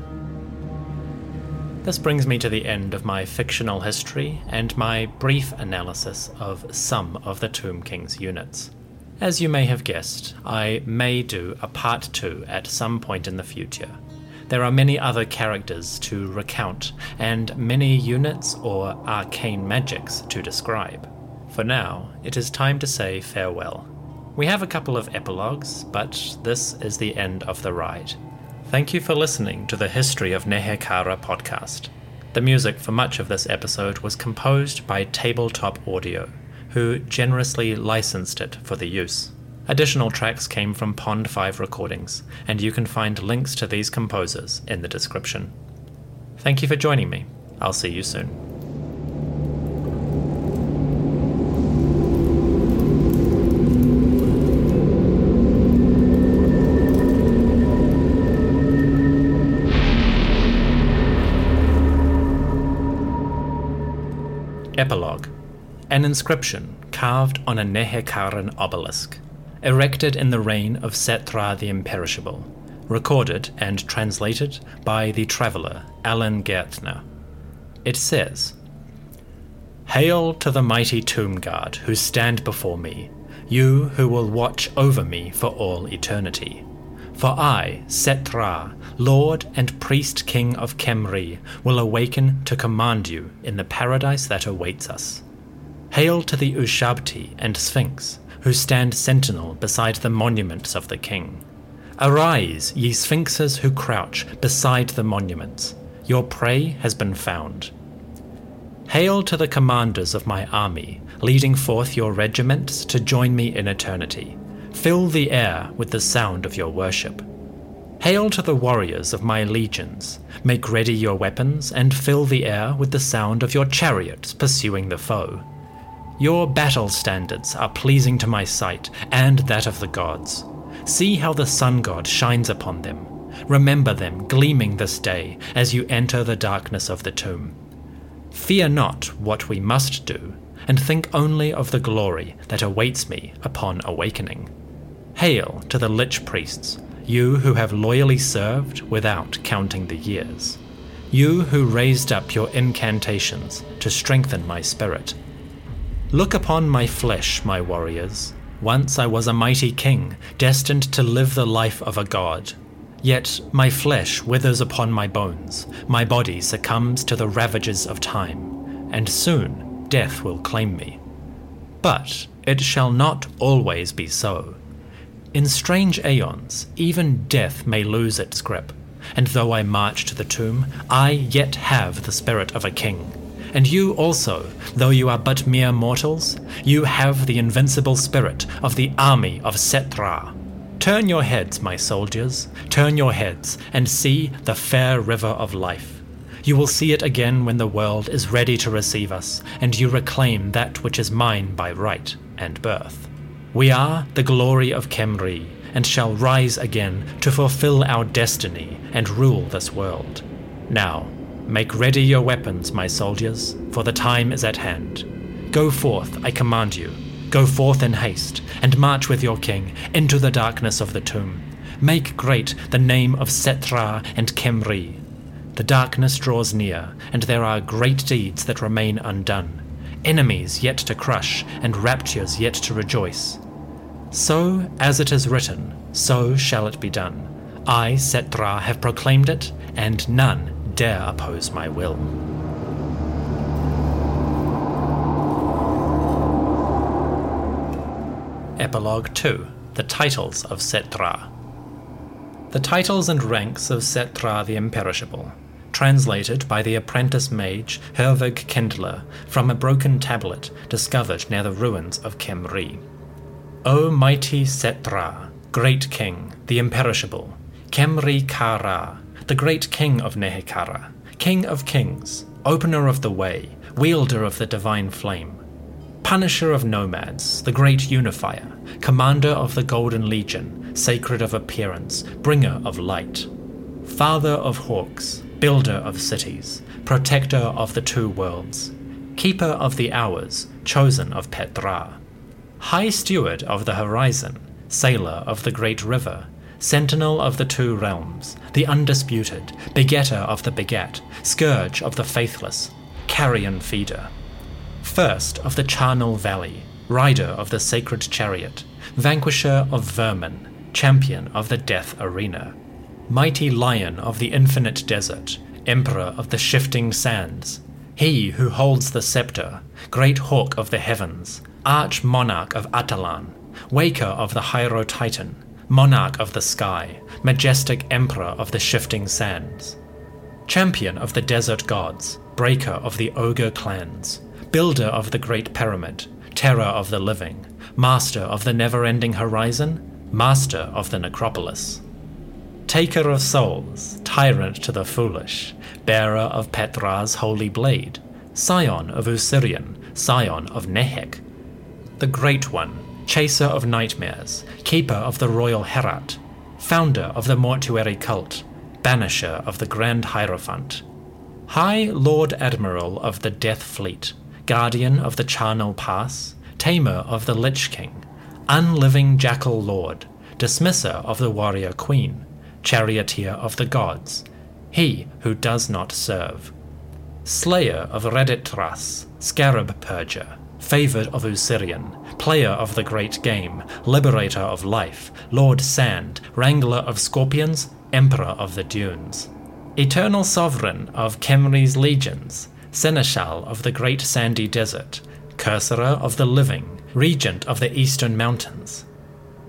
This brings me to the end of my fictional history and my brief analysis of some of the Tomb King's units. As you may have guessed, I may do a part 2 at some point in the future. There are many other characters to recount, and many units or arcane magics to describe. For now, it is time to say farewell. We have a couple of epilogues, but this is the end of the ride. Thank you for listening to the History of Nehekhara podcast. The music for much of this episode was composed by Tabletop Audio, who generously licensed it for the use. Additional tracks came from Pond 5 Recordings, and you can find links to these composers in the description. Thank you for joining me. I'll see you soon. Epilogue An inscription carved on a Nehekharan obelisk, erected in the reign of Settra the Imperishable, recorded and translated by the traveller Alan Gärtner. It says Hail to the mighty tomb guard who stand before me, you who will watch over me for all eternity. For I, Settra, Lord and Priest King of Khemri, will awaken to command you in the paradise that awaits us. Hail to the Ushabti and Sphinx, who stand sentinel beside the monuments of the king. Arise, ye sphinxes who crouch beside the monuments. Your prey has been found. Hail to the commanders of my army, leading forth your regiments to join me in eternity. Fill the air with the sound of your worship. Hail to the warriors of my legions. Make ready your weapons and fill the air with the sound of your chariots pursuing the foe. Your battle standards are pleasing to my sight and that of the gods. See how the sun god shines upon them. Remember them gleaming this day as you enter the darkness of the tomb. Fear not what we must do, and think only of the glory that awaits me upon awakening. Hail to the Lich Priests, you who have loyally served without counting the years. You who raised up your incantations to strengthen my spirit. Look upon my flesh, my warriors. Once I was a mighty king, destined to live the life of a god. Yet my flesh withers upon my bones, my body succumbs to the ravages of time, and soon death will claim me. But it shall not always be so. In strange aeons, even death may lose its grip, and though I march to the tomb, I yet have the spirit of a king. And you also, though you are but mere mortals, you have the invincible spirit of the army of Settra. Turn your heads, my soldiers, turn your heads, and see the fair river of life. You will see it again when the world is ready to receive us, and you reclaim that which is mine by right and birth. We are the glory of Khemri, and shall rise again to fulfill our destiny and rule this world. Now, make ready your weapons, my soldiers, for the time is at hand. Go forth, I command you. Go forth in haste, and march with your king into the darkness of the tomb. Make great the name of Settra and Khemri. The darkness draws near, and there are great deeds that remain undone, enemies yet to crush, and raptures yet to rejoice. So, as it is written, so shall it be done. I, Settra, have proclaimed it, and none dare oppose my will. Epilogue 2 The Titles of Settra. The titles and ranks of Settra the Imperishable, translated by the apprentice mage Herwig Kendler from a broken tablet discovered near the ruins of Khemri. O mighty Settra, great king, the imperishable, Khemri Kara, the great king of Nehekhara, king of kings, opener of the way, wielder of the divine flame, punisher of nomads, the great unifier, commander of the Golden Legion, sacred of appearance, bringer of light, father of hawks, builder of cities, protector of the two worlds, Keeper of the Hours, chosen of Ptra. High Steward of the Horizon, Sailor of the Great River, Sentinel of the Two Realms, the Undisputed, Begetter of the Beget, Scourge of the Faithless, Carrion Feeder. First of the Charnel Valley, Rider of the Sacred Chariot, Vanquisher of Vermin, Champion of the Death Arena, Mighty Lion of the Infinite Desert, Emperor of the Shifting Sands, He who holds the scepter, Great Hawk of the Heavens, Arch Monarch of Atalan, Waker of the Hierotitan, Monarch of the Sky, Majestic Emperor of the Shifting Sands, Champion of the Desert Gods, Breaker of the Ogre Clans, Builder of the Great Pyramid, Terror of the Living, Master of the Never Ending Horizon, Master of the Necropolis. Taker of souls, tyrant to the foolish, bearer of Ptra's holy blade, scion of Usirian, scion of Nehek, the Great One, chaser of nightmares, keeper of the royal Herat, founder of the mortuary cult, banisher of the Grand Hierophant, High Lord Admiral of the Death Fleet, guardian of the Charnel Pass, tamer of the Lich King, unliving Jackal Lord, dismisser of the Warrior Queen, charioteer of the gods, he who does not serve. Slayer of Reditras, Scarab Purger, favoured of Usirian, player of the great game, liberator of life, Lord Sand, wrangler of scorpions, emperor of the dunes. Eternal sovereign of Khemri's legions, seneschal of the great sandy desert, cursorer of the living, regent of the eastern mountains,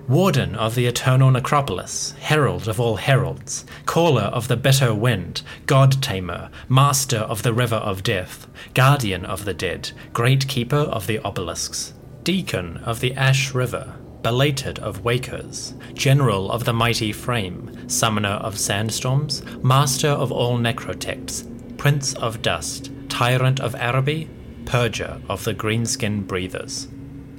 Warden of the eternal necropolis, herald of all heralds, caller of the bitter wind, god tamer, master of the river of death, guardian of the dead, great keeper of the obelisks, deacon of the ash river, belated of wakers, general of the mighty frame, summoner of sandstorms, master of all necrotects, prince of dust, tyrant of Araby, purger of the greenskin breathers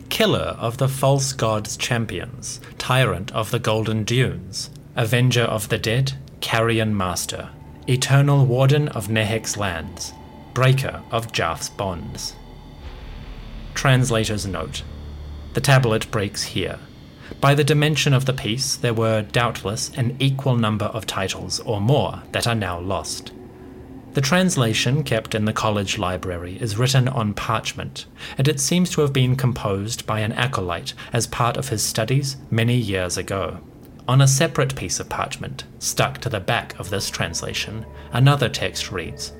killer of the false god's champions, tyrant of the golden dunes, avenger of the dead, carrion master, eternal warden of Nehek's lands, breaker of Jath's bonds. Translator's note The tablet breaks here. By the dimension of the piece, there were doubtless an equal number of titles or more that are now lost. The translation kept in the college library is written on parchment, and it seems to have been composed by an acolyte as part of his studies many years ago. On a separate piece of parchment, stuck to the back of this translation, another text reads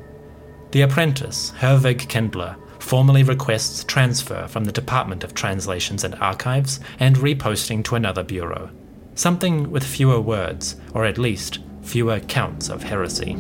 The apprentice, Herwig Kindler, formally requests transfer from the Department of Translations and Archives and reposting to another bureau. Something with fewer words, or at least fewer counts of heresy.